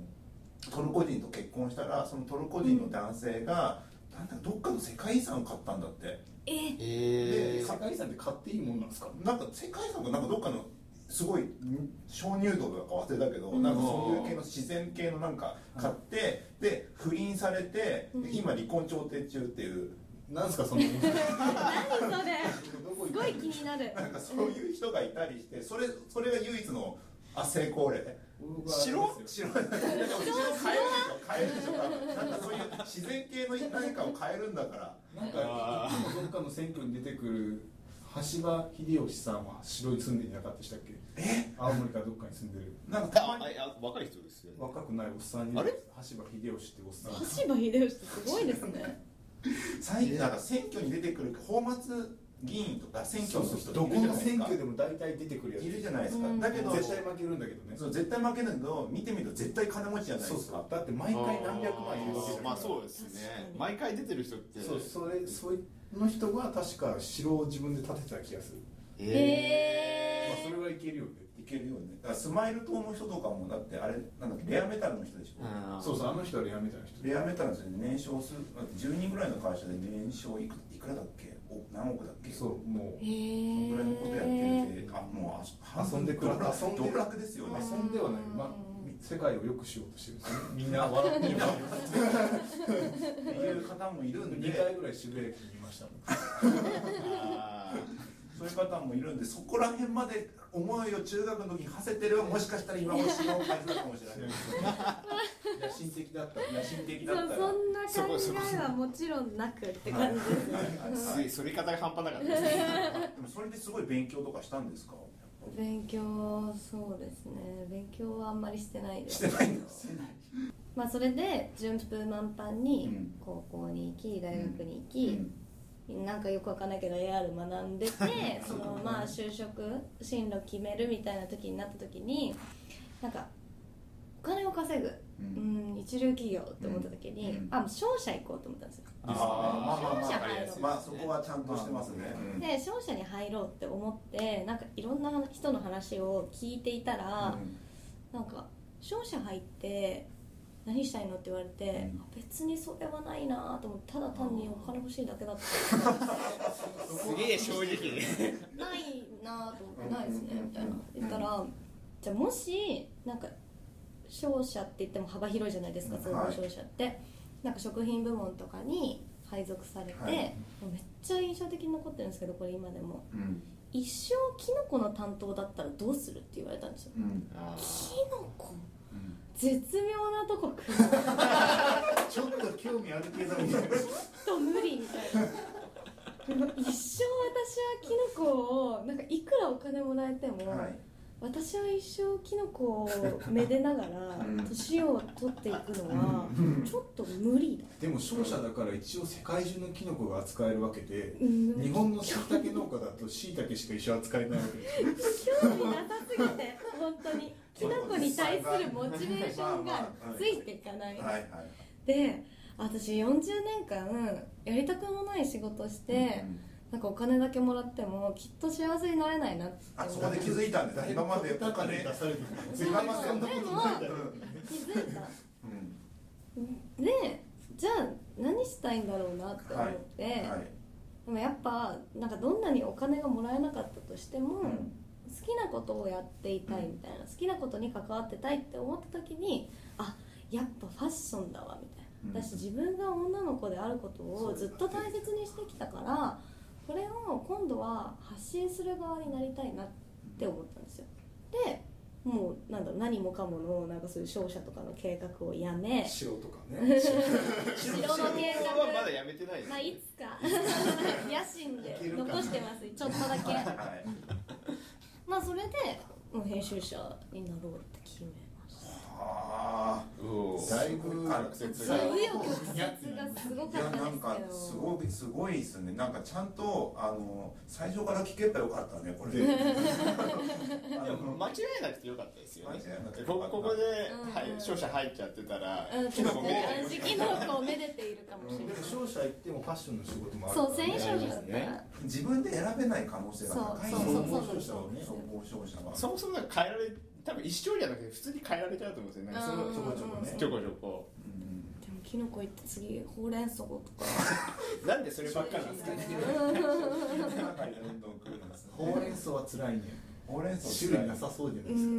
トルコ人と結婚したらそのトルコ人の男性が、なんだどっかの世界遺産を買ったんだって。え。えで世界遺産って買っていいもんなんですか？なんか世界遺産かなんかどっかのすごいん鍾乳洞とか忘れたけど、うん。なんかそういう系の自然系のなんか買って、で不倫されて、うん。今離婚調停中っていうなんですかその。何それ。すごい気になる。なんかそういう人がいたりしてそれそれが唯一のあ成功例。僕は城あれですよ。城なん？か城変えるでしょ変えるでしょなんかそういう自然系の何かを変えるんだから。なんかいつもどっかの選挙に出てくる橋場秀吉さんは城に住んでいなかったでしたっけ？え？青森かどっかに住んでる。なんかたまに。若い人ですよね。若くないおっさんにあれ？橋場秀吉っておっさん。羽柴秀吉ってすごいですね最近なんか選挙に出てくる泡沫議員とか選挙の人どこのいるじゃないですか。選挙でも大体出てくるやつ。いるじゃないですか、うん。だけど絶対負けるんだけどね。そう絶対負けないけど見てみると絶対金持ちじゃないそうですかだって毎回何百万いるわけじゃないまあそうですね。毎回出てる人って。そうそれそういうの人が確か城を自分で建てた気がする、へまあ、それはいけるよね。いけるよね。だからスマイル島の人とかもだってあれなんだっけレアメタルの人でしょ、うんそうそうあの人はレアメタルの人。レアメタルの人で年商する。だって10人ぐらいの会社で年商いくいくらだっけ？お何億だっけ？そうもう。えへそのぐらいのことやっててあもうあ遊んでくる遊んでる道楽ですよね。遊んではない、まあ、世界を良くしようとしてる みんな笑ってみんなる。っていう方もいるんで。2回ぐらい渋谷駅にいましたもん。あそういう方もいるんでそこら辺まで思いを中学の時に馳せてればもしかしたら今もしの感じだかもしれない野心的だった野心的だったらそんな考えはもちろんなくって感じですね。ーすげえそれ方が半端なかったですねでもそれですごい勉強とかしたんですか？勉強そうですね。勉強はあんまりしてないでしすてない。まあそれで順風満帆うにん。高校に行き大学に行き、なんかよくわかんないけど AR 学んでて そのまあ就職進路決めるみたいな時になった時になんかお金を稼ぐ、ううんん、一流企業って思った時に、うん。あ商社行こうと思ったんですよ。商社入ろうまあそこはちゃんとしてますね、うん。で商社に入ろうって思ってなんかいろんな人の話を聞いていたら、なんか商社入って何したいの？って言われて、うんあ別にそれはないなと思ってただ単にお金欲しいだけだった すげえ正直。ないなと思ってないですねみたいな。言ったらじゃあもしなんか商社って言っても幅広いじゃないですか総合はい。商社って、なんか食品部門とかに配属されて、はい。もうめっちゃ印象的に残ってるんですけどこれ今でも。うん。一生キノコの担当だったらどうするって言われたんですよ。うん。あキノコうん絶妙なとこ。来 るちょっと興味あるけど。みたいなと無理みたい。な一生私はキノコをなんかいくらお金もらえても、はい。私は一生キノコをめでながらうん。年を取っていくのはちょっと無理だ、でも商社だから一応世界中のキノコが扱えるわけでうん、日本のしいたけ農家だとしいたけしか一生扱えないわけです興味なさすぎて本当にキノコに対するモチベーションがついていかない。はいはい。で私40年間やりたくもない仕事して、なんかお金だけもらってもきっと幸せになれないなってあそこで気づいたんです。今までお金出されて 今までそんなことない。だろう気づいた。うん。でじゃあ何したいんだろうなって思って、はい。でもやっぱなんかどんなにお金がもらえなかったとしても、うん好きなことをやっていたいみたいな、好きなことに関わってたいって思った時にあやっぱファッションだわみたいな、うん。私自分が女の子であることをずっと大切にしてきたからこれを今度は発信する側になりたいなって思ったんですよ。でもうなんだろう何もかものなんかそういう商社とかの計画をやめ白とかね。城の計は画まだやめてない。ですまあ、いつか。野心で残してます。ちょっとだけ。はいまあそれでもう編集者になろうっだいぶあ曲折そうがすごあいやかったなんかですごいすごいですね。なんかちゃんとあの最初から聞けばよかったねこれ。であでもの間違えなくてよかったですよね。こここで、うん。はい、勝者入っちゃってたら、うん。キノコ見えない時期の子をめでているかもしれない。でも商社行ってもファッションの仕事もあるそうからね。戦勝者だったら自分で選べない可能性が高い。そうんそうですよそうそう。そう総合商社は。そもそもなんか変えられ多分一生じゃなくて普通に変えられちゃうと思うんですよね。そのうん。ちょこちょこね。ちょこちょこ。うんでもキノコ行って次ほうれん草とか。なんでそればっかりなんですかね。ほうれん草は辛いねほうれん草種類なさそうじゃなういですか。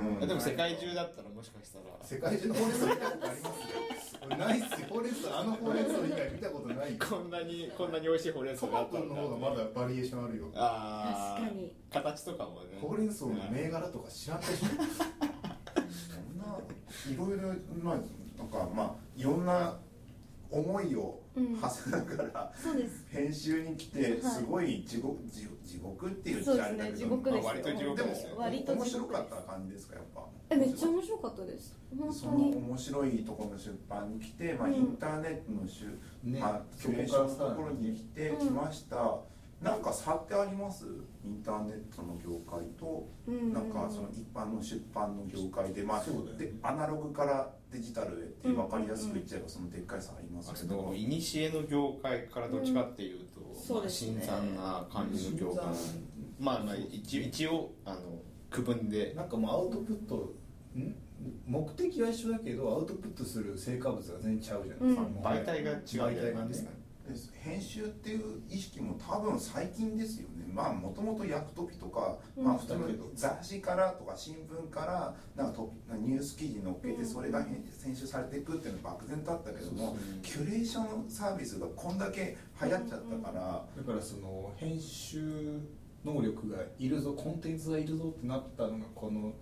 ん。うん。でも世界中だったらもしかしたら。世界中のほうれん草見たことあります俺ないっすよ。ほうれん草あのほうれん草以外見たことない。こんなにこんなに美味しいほうれん草トマトがあったんだの方がまだバリエーションあるよ。あー確かに。形とかもね。ほうれん草の銘柄とか知らんでしょそんないろいろまあなんかまあいろんな思いを馳せながら、編集に来てすごい地獄地地獄っていうそう時代だけどですね。割と地獄でもですよ割と面地獄です。白かった感じですかやっぱ。えめっちゃ面白かったです。本その当に面白いところの出版に来て、まあ、うん。インターネットのしゅ、ねまあ、キュレーションのところに来てうんきました、なんか差ってあります？インターネットの業界とうん。なんかその一般の出版の業界で,、まあそうだよね。でアナログからデジタルへって分かりやすく言っちゃえばそのでっかい差ありますけど、いにしえの業界からどっちかっていうと、そうですね。まあ新参な感じの業界まあまあ一一応あの区分で。なんかもうアウトプットん？目的は一緒だけどアウトプットする成果物が全然ちゃうじゃないですか、うん。媒体が違う媒体が感じですかね。編集っていう意識も多分最近ですよねまあもともと役トピとか、うん。まあ普通の雑誌からとか新聞からなんかトピニュース記事載っけてうん。それが編編集されていくっていうのは漠然とあったけども、キュレーションサービスがこんだけ流行っちゃったから、だからその編集能力がいるぞコンテンツがいるぞってなったのがこの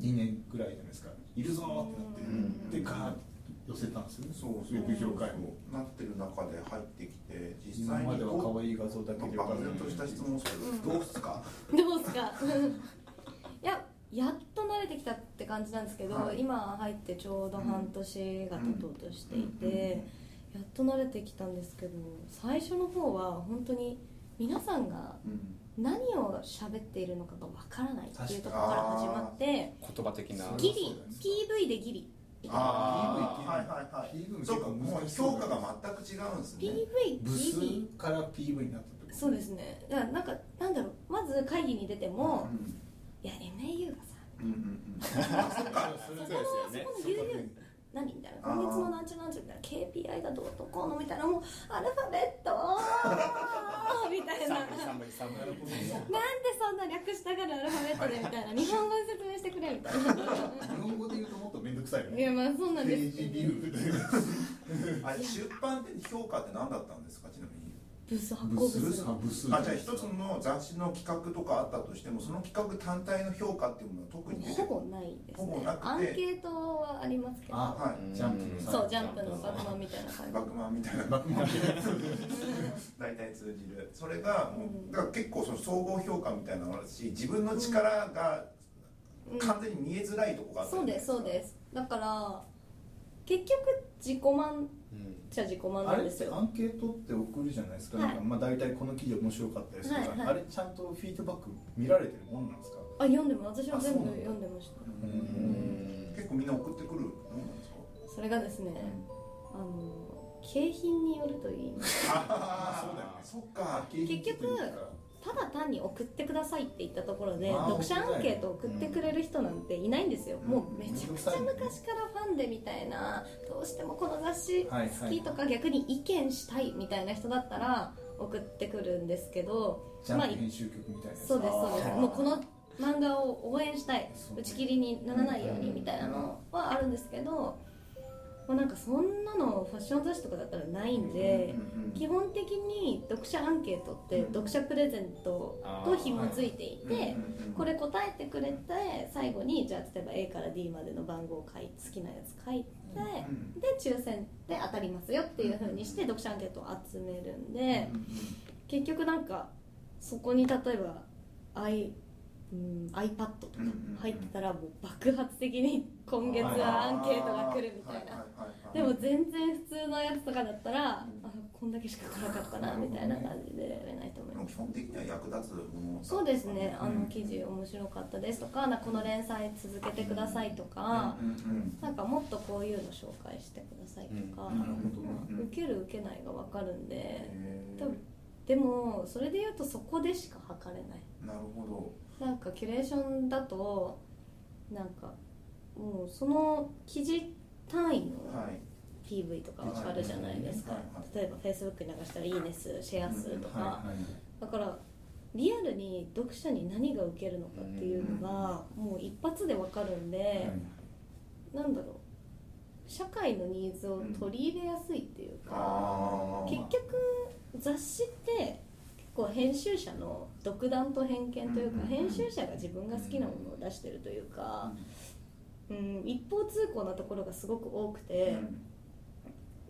2年ぐらいじゃないですか。いるぞってなって、うん。でガーッと寄せたんですよね。そうウェブ業界も。なってる中で入ってきて実今際にまではこう可愛い画像だけで漠然とした質問をするうん。どうっすか？どうすか？いややっと慣れてきたって感じなんですけど、はい。今入ってちょうど半年が経とうとしていて、やっと慣れてきたんですけど最初の方は本当に皆さんがうん。何を喋っているのかがわからないっていうところから始まって言葉的な。ギリ PV でギリああはいはいはい。PV そうかもう評価が全く違うんですね。PV 部数から PV になったってこと？そうですね。だからなんかなんだろう。まず会議に出ても、うん。いや MAU がさうんうんうん。あ そっか。そこのよねそこの UU 何みたいな。今月のなんちゃらなんちゃらみたいな。KPI がどうとこうのみたいな。もうアルファベットみたい。な なんでそんな略したがるアルファベットでみたいな。日本語で説明してくれみたいな。日本語で言うともっとくさいよね。いやまあそうなんペです。ージビューあれ出版って評価って何だったんですか？ちなみに。ブース発行部部数あじゃあ一つの雑誌の企画とかあったとしてもその企画単体の評価っていうものは特に出てほぼないですほぼねなくて。アンケートはありますけど。あはい。ジャンプのさそうジャンプのバクマンみたいな感じ。バックマンみたいな。バックマン大体通じる。それがもううん。だから結構その総合評価みたいなのがあるし自分の力がうん完全に見えづらいとこがあったそうですそうですだから結局自己満うんじゃ自己満あれってなん。ですよアンケートって送るじゃないですか、はいなんかまあ大体この記事面白かったですとか、はいはい。あれちゃんとフィードバック見られてるもんなんですか？あ読んでも私は全部あそうなんだ。読んでました。うん。結構みんな送ってくるもんなんですか？それがですねあの景品によるといい。ま すあそうだよね。そっか。結局ただ単に送ってくださいって言ったところでまあ読者アンケートを送ってくれる人なんていないんですよ、うん。もうめちゃくちゃ昔からファンでみたいなどうしてもこの雑誌はい好きとか逆に意見したいみたいな人だったら送ってくるんですけどまあ編集局みたいなそうですそうです。もうこの漫画を応援したい。打ち切りにならないようにみたいなのはあるんですけど、まあ、なんかそんなのファッション雑誌とかだったらないんで、基本的に読者アンケートって読者プレゼントと紐づいていて、これ答えてくれて最後にじゃあ例えば A から D までの番号を書い好きなやつ書いて、うんで抽選で当たりますよっていう風にして読者アンケートを集めるんで、結局なんかそこに例えば I うん iPad とか入ってたらもう爆発的に今月はアンケートが来るみたいな。でも全然普通のやつとかだったら、あこんだけしか来なかったなみたいな感じで読めないと思います。基本的には役立つものそうですね。あうん。の記事面白かったですとかなこの連載続けてくださいとかなんかもっとこういうの紹介してくださいとか、受ける受けないが分かるんで多分でもそれで言うとそこでしか測れない。なるほなんかキュレーションだとなんかもうその記事単位の PV とか分かるじゃないですか。例えば Facebook に流したらいいね数シェア数とか、だからリアルに読者に何が受けるのかっていうのがもう一発で分かるんで、なんだろう。社会のニーズを取り入れやすいっていうか、結局雑誌って結構編集者の独断と偏見というか、うん編集者が自分が好きなものを出してるというか、うん、一方通行なところがすごく多くて、うん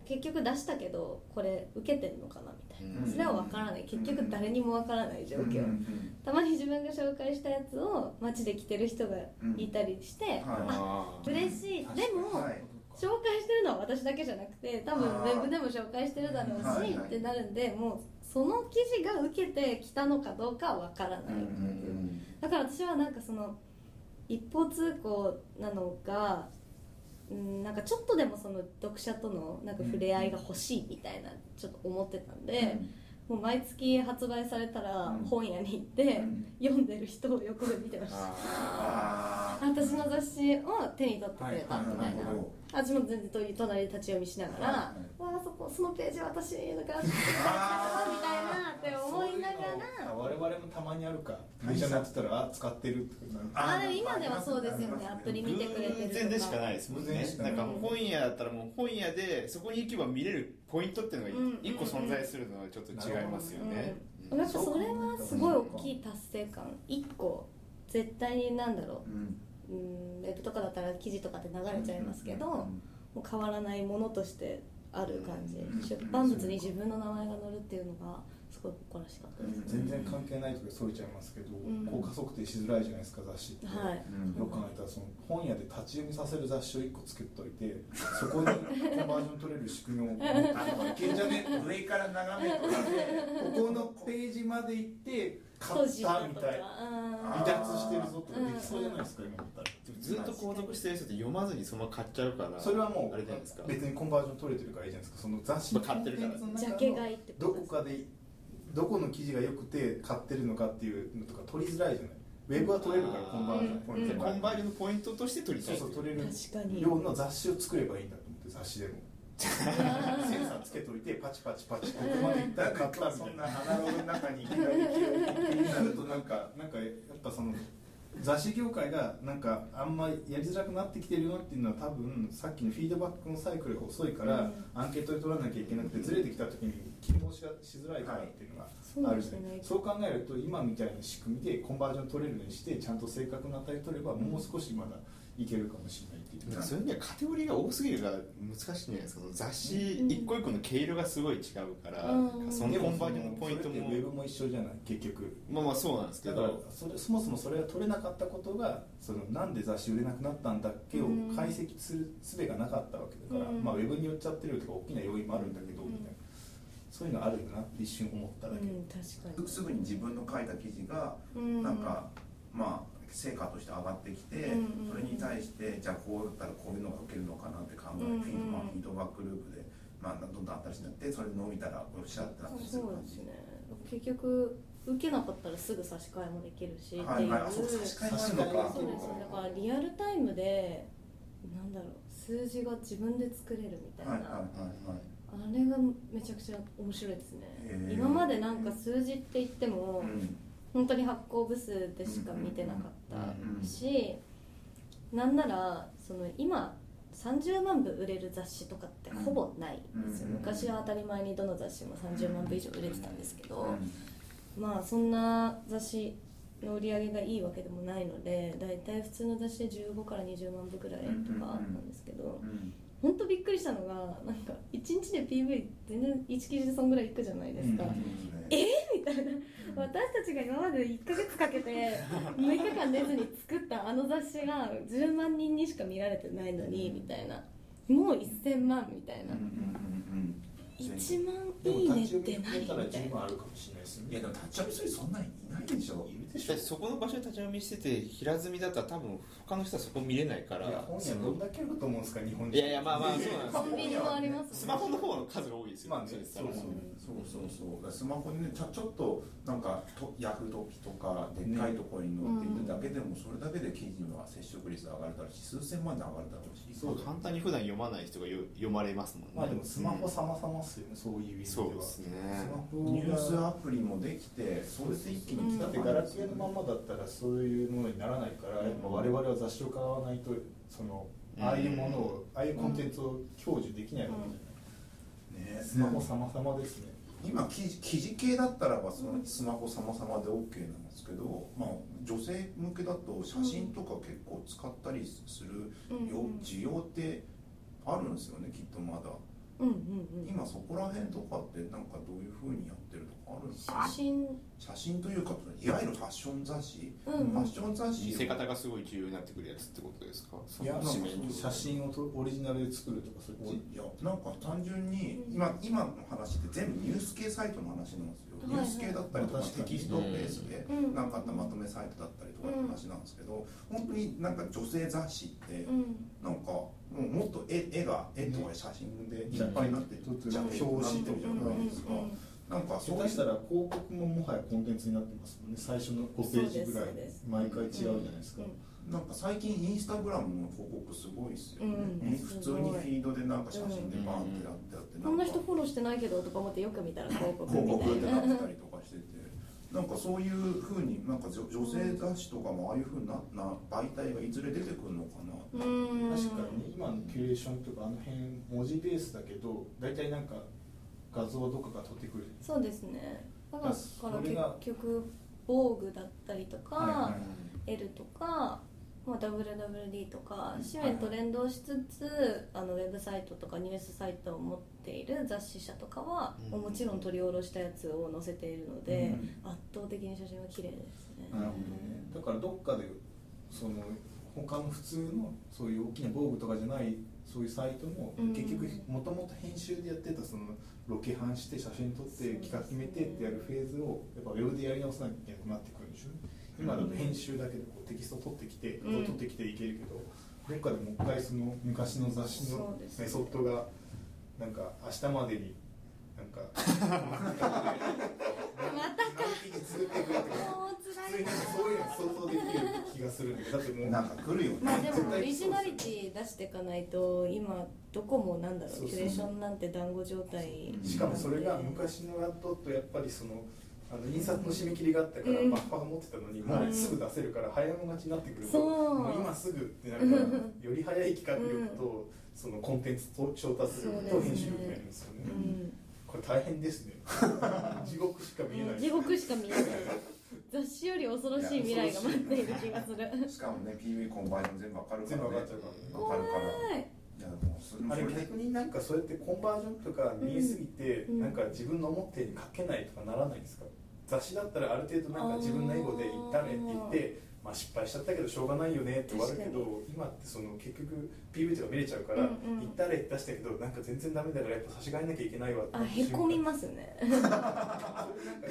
結局出したけどこれ受けてるのかなみたいな、うん。それは分からない。結局誰にも分からない状況、うん。うんたまに自分が紹介したやつを街で着てる人がいたりして、はい。あー嬉しい。でも、はい。紹介してるのは私だけじゃなくて多分ウェブでも紹介してるだろうし、ってなるんでもうその記事が受けてきたのかどうかは分からない、うんうん。だから私はなんかその一方通行なのがうんなんかちょっとでもその読者とのなんか触れ合いが欲しいみたいなちょっと思ってたんで、もう毎月発売されたらうん。本屋に行って、うん。読んでる人を横で見てました。私の雑誌を手に取ってくれたみたいな、私も全然隣で立ち読みしながら、はい。わあそこそのページ私がみたいなって思いながら。我々もたまにあるか。会社になってたらあ使ってるってなるああでも今ではそうですよねアプリ見てくれてるとか。偶然でしかないですもんね。偶然しかなんか本屋だったらもう本屋でそこに行けば見れるポイントっていうのがうん一個存在するのはちょっと違いますよね。うん、やっぱそれはすごい大きい達成感。一個絶対になんだろうんううんウェブとかだったら記事とかって流れちゃいますけど、うんもう変わらないものとしてある感じ。うん。出版物に自分の名前が載るっていうのがすごい誇らしかったです、全然関係ないところでそれちゃいますけど、ん。効果測定しづらいじゃないですか雑誌って、はい。うんよく考えたらその本屋で立ち読みさせる雑誌を1個作っといてそこにコンバージョン取れる仕組みをあのいけんじゃね上から眺めとかでここのページまで行って買閉ったみたい離脱してるぞとかできそうじゃないですか今だったら。ずっと購読してる人って読まずにそのまま買っちゃうからそれはもうあれじゃないですか。別にコンバージョン取れてるからいいじゃないですか。その雑誌のジャ中のケ買いってどこかでどこの記事が良くて買ってるのかっていうのとか取りづらいじゃない。ウェブは取れるからコンバージョンポイントうん。コンバージョンのポイントとして取りたい。うそそう取れる。ような雑誌を作ればいいんだと思って雑誌でも。センサーつけといてパチパチパチここまで行ったら買ったみそんたいななアナログの中にいきなり記憶になるとなんかなんかやっぱその雑誌業界がなんかあんまりやりづらくなってきてるよっていうのは多分さっきのフィードバックのサイクルが遅いから、うん。アンケートで取らなきゃいけなくてずれてきた時に切り申しがしづらいからっていうのがあるじゃない、そうそう考えると今みたいな仕組みでコンバージョン取れるようにしてちゃんと正確な値取ればもう少しまだいけるかもしれないっていう、そういう意味ではカテゴリーが多すぎるから難しいんじゃないですか。その雑誌一個一個の毛色がすごい違うから、うん。そのコンバージョンのポイントも。ウェブも一緒じゃない？結局。まあまあそうなんですけだからどそれそもそもそれが取れなかったことがそのなんで雑誌売れなくなったんだっけをうん。解析する術がなかったわけだから、うん。まあ、ウェブによっちゃってるとか大きな要因もあるんだけど、うん。みたいなそういうのあるよなって一瞬思っただけ、うん確かに。すぐに自分の書いた記事がうん。なんかまあ成果として上がってきて、うんそれに対してじゃあこうだったらこういうのが受けるのかなって考え、うんフィードまあフィードバックループで、まあ、どんどん新しいになってそれで伸びたらおっしゃってなったりするそう感じですね結局受けなかったらすぐ差し替えもできるし、はいはい。あっていうそう差し替えもあるのか。そうですね。だからリアルタイムでなんだろう数字が自分で作れるみたいな、はいはいはいはい。あれがめちゃくちゃ面白いですね。今までなんか数字って言っても、うん本当に発行部数でしか見てなかったうんし、なんならその今30万部売れる雑誌とかってほぼないんですよ、うん昔は当たり前にどの雑誌も30万部以上売れてたんですけど、うんまあそんな雑誌の売り上げがいいわけでもないので大体普通の雑誌で15から20万部ぐらいとかなんですけどうん本当びっくりしたのがなんか1日で PV 全然1記事でそんぐらいいくじゃないですか、うんえ？みたいな。私たちが今まで1ヶ月かけて 6日間出ずに作ったあの雑誌が10万人にしか見られてないのにみたいな。もう1000万みたいな。うんうんうん1万いいねって何み読みたらたいな十分あるかもしれないですね。いやでも立ち読みする人そんなにいないでしょそこの場所で立ち読みしてて平積みだったら多分他の人はそこ見れないから。いや本屋どんだけあると思うんですか日本人。いやいやまあまあそうなんですコンビニもありますスマホの方の数が多いですよ、まあねそうそうそうそう。スマホでねちょちょっとなんかとヤフートピとかでっかいところに載っているだけでもそれだけで記事の接触率上がるだろうし数千万で上がるだろうしそう簡単に普段読まない人がよ読まれますもんね。まあでもスマホ様々っすよね、そういう意味では。そうですね。スマホニュースがアプリもできてそれで一気に来ただってガラケーのままだったらそういうものにならないから、やっぱ我々は雑誌を買わないとそのうん。ああいうものを、ああいうコンテンツを享受できないわけじゃない、ねスマホ様々ですね、今記事記事系だったらばそのスマホ様々で OK なんですけど、まあ、女性向けだと写真とか結構使ったりするよ、うん需要ってあるんですよねきっとまだ。うんうんうん。今そこら辺とかってなんかどういうふうにやってるとかあるんですか？写真写真というかいわゆるファッション雑誌、うん。うんファッション雑誌見せ方がすごい重要になってくるやつってことですか？いや写真をとオリジナルで作るとかそっちいやなんか単純にうん今今の話って全部ニュース系サイトの話なんですよ、はいはい。ニュース系だったりとか確かにテキストベースでうん。なんかあったまとめサイトだったりとかの話なんですけど本当になんか女性雑誌ってうん。なんかもうもっと絵絵が絵とか写真でいっぱいになってうん。表紙とか。なってるじゃないですかなんかそうしたら広告ももはやコンテンツになってますもんね。最初の5ページぐらい毎回違うじゃないですか、なんか最近インスタグラムの広告すごいですよね、うん。普通にフィードでなんか写真でバーンってやってあってこんな人かフォローしてないけどとか思ってよく見たら広告広み告ってなたいなってたりとかしてて。なんかそういうふうになんか女女性雑誌とかもああいうふうなな媒体がいずれ出てくるのかなうん。確かに今のキュレーションとかあの辺文字ベースだけど大体なんか画像とかが取ってくる。そうですね。だから結局防具だったりとか、はいはい L とかまあ、WWD とか紙面と連動しつつあのウェブサイトとかニュースサイトを持っている雑誌社とかは、うん。もちろん取り下ろしたやつを載せているので、うん。圧倒的に写真は綺麗ですね。なるほどね。だからどっかでその他の普通のそういう大きな防具とかじゃないそういうサイトもうん。結局もともと編集でやってたそのロケハンして写真撮って企画決めてってやるフェーズをやっぱウェブでやり直さなきゃいけなくなってくるんでしょ今だと編集だけでこうテキスト取ってきて画像取ってきていけるけど、どっかでもう一回その昔の雑誌のメソッドがなんか明日までになんか。またか。何匹作ってくれってもう普辛いそういうの想像できる気がするんだけど。だってもうなんか来るよね。まあでもオリジナリティ出していかないと今どこもなんだろう。キュレーションなんて団子状態。しかもそれが昔のやっととやっぱりそのあの印刷の締め切りがあったからうん。バッファーが持ってたのに、もうすぐ出せるから早め待ちになってくるもう今すぐってなるからより早い企画力と、そのコンテンツと調達すると編集力がいるんですよね。うんこれ大変ですね。地獄しか見えない。地獄しか見えない。雑誌より恐ろしい未来が待っている気がする。しかもね PV コンバージョン全部わかるから、ね、全部わかっちゃうから。ねわかるから。怖い。いやもうそあれそれで逆になんかそうやってコンバージョンとか見えすぎて、うん。なんか自分の思ったように書けないとかならないんですか？雑誌だったらある程度なんか自分のエゴで言ったれって言って、まあ、失敗しちゃったけどしょうがないよねって終わるけど今ってその結局 PV とか見れちゃうから、うんうん。言ったれって出したけどなんか全然ダメだからやっぱ差し替えなきゃいけないわってあへこみますね。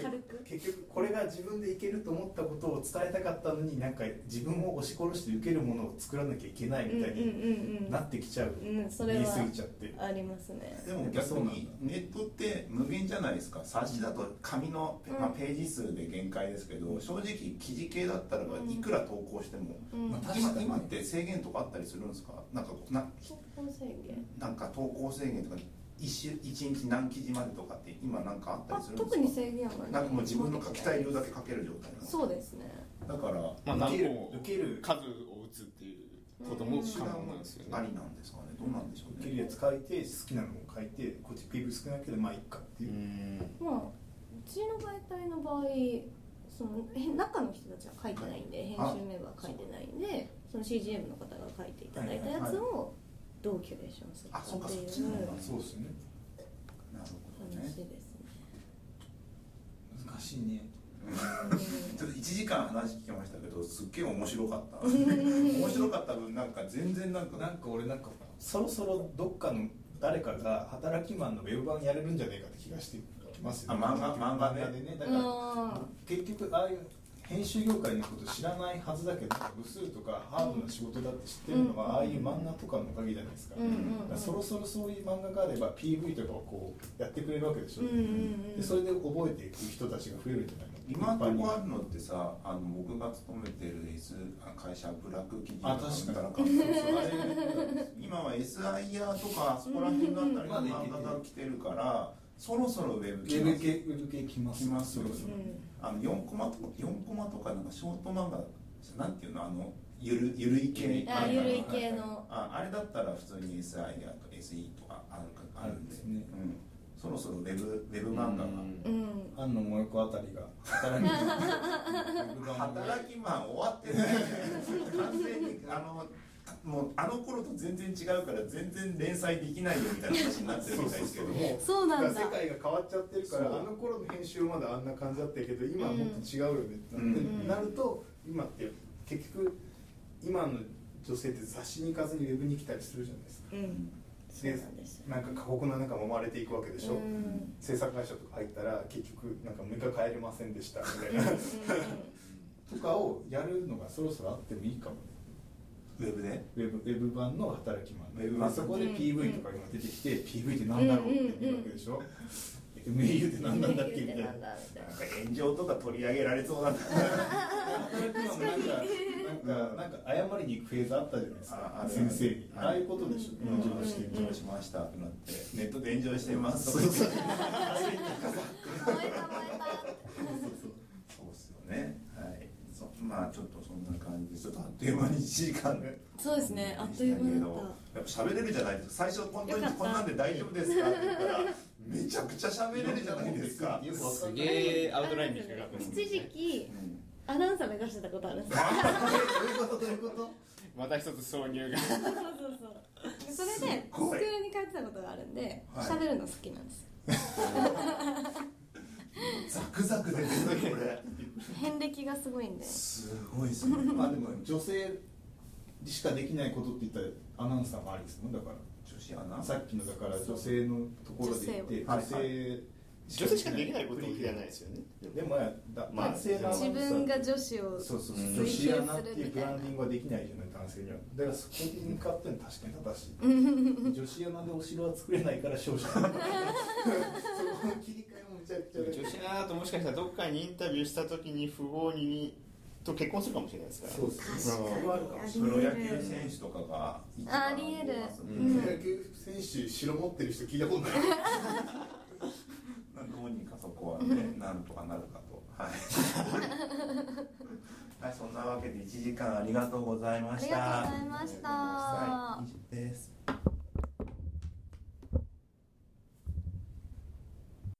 軽く。結局これが自分でいけると思ったことを伝えたかったのになんか自分を押し殺して受けるものを作らなきゃいけないみたいにうんうんうんなってきちゃう、うんうんそれは言い過ぎちゃって。ありますね。でも逆にネットって無限じゃないですか。冊子だと紙の、うん。まあ、ページ数で限界ですけど正直記事系だったらばうん。いくら投稿しても、うん。まあ確今かに今って制限とかあったりするんですか？なんかな投稿制限。なんか投稿制限とか一週一日何記事までとかって今なんかあったありするんですか？特に制限はない。なんかもう自分の書きたい量だけ書ける状態なの。そうですね。だからまあ受ける何個も受ける数を打つっていうことも可能なんですよね。ありなんですかね？どうなんでしょう受けるやねつ書いて好きなのを書いてこっち PV 少ないけどまあいっかってう。いう、ん。まあうちの媒体の場合そのえ中の人たちは書いてないんで編集メンバーは書いてないんでその CGM の方が書いていただいたやつをどうキュレーションするかあそうかってい。うそっちの方がそうですね。なるほど話ねですね。難しいね。ちょっと1時間話聞きましたけどすっげえ面白かった。面白かった分なんか全然なんかなんか俺なんかそろそろどっかの誰かが働きマンのウェブ版やれるんじゃねえかって気がしてきますよあ漫画漫画ね。でね。だからあ結局ああいう編集業界のこと知らないはずだけど部数とかハードな仕事だって知ってるのは、うんああいう漫画とかのおかげじゃないですか,、うんうんうん。そろそろそういう漫画があれば PV とかをこうやってくれるわけでしょ、うんうんうんでそれで覚えていく人たちが増えるんじゃないの？今のところあるのってさあの僕が勤めてる S 会社ブラック企業あ確か今は SIR とかあそこら辺だったりの漫画が来てるからそろそろウェブ系ウェブ系来ます。来ますよそろそろあの4コマとか4コマとかなんかショート漫画なんていうの？あのゆるゆるい系。あゆるい系の。ああれだったら普通に SIR と SE とかあるかあるんで。あるんですね。うん、そろそろウェブウェブ漫画が、うん。安野萌子あたりが働き 働きマン終わってない完全にあのもうあの頃と全然違うから全然連載できないよみたいな話になってるみたいですけども。そうなんだ。世界が変わっちゃってるからあの頃の編集はまだあんな感じだったけど今はもっと違うよねってなって、うん。なると今って結局今の女性って雑誌に行かずにウェブに来たりするじゃないですか。うん。でなんか過酷な中揉まれていくわけでしょ、うん。制作会社とか入ったら結局なんか6日帰れませんでしたみたいな。とかをやるのがそろそろあってもいいかもねウェブで。ウェブウェブ版の働きマンウェブ版。あそこで PV とか今出てきて、PV って何だろうって言うわけでしょ、MAU って何なんだっけみたいななんだみたいなんか炎上とか取り上げられそうだな。働きマンもなんかなんかなんか謝りに行くフェーズあったじゃないですかあある先生に、はいああいうことでしょ？うん。炎上して。る炎上しましたってなって。ネットで炎上してます。そうそう。そう燃えた燃えた。そうっすよねまあちょっとそんな感じでちょっとあっという間に1時間でそうですねあっという間だっやっぱ喋れるじゃないですか。最初本当によかったこんなんで大丈夫ですかって言ったらめちゃくちゃ喋れるじゃないですか、すげえアウトラインに引っかかって一時期うんアナウンサー目指してたことあるんです。よどういうことどういうこと？また一つ挿入が。そうそうそう。それでスクごい。ールに通ってたことがあるんではい。喋、るの好きなんです。よ ザクザク出てるこれ。遍歴がすごいんで。すごいですね。まあでも女性しかできないことって言ったらアナウンサーもありですもんだから。女子アナ？さっきのだから女性のところで言って女性を女性女性しかできないことじゃないですよね。でもだまあ男性自分が女子をそうそう女子アナっていうブランディングはできないじゃない男性にはだからそこに向かっての確かに正しい女子アナでお城は作れないから勝者 そこの切り女子アナだともしかしたらどっかにインタビューした時に不合にと結婚するかもしれないですから。そうです確かに。それはあるかもしプロ野球選手とかが一番ありえるますねうんれない野球選手城持ってる人聞いたことない。どうにかそこはねなんとかなるかと。はい、はい、そんなわけで1時間ありがとうございました。ありがとうございました。です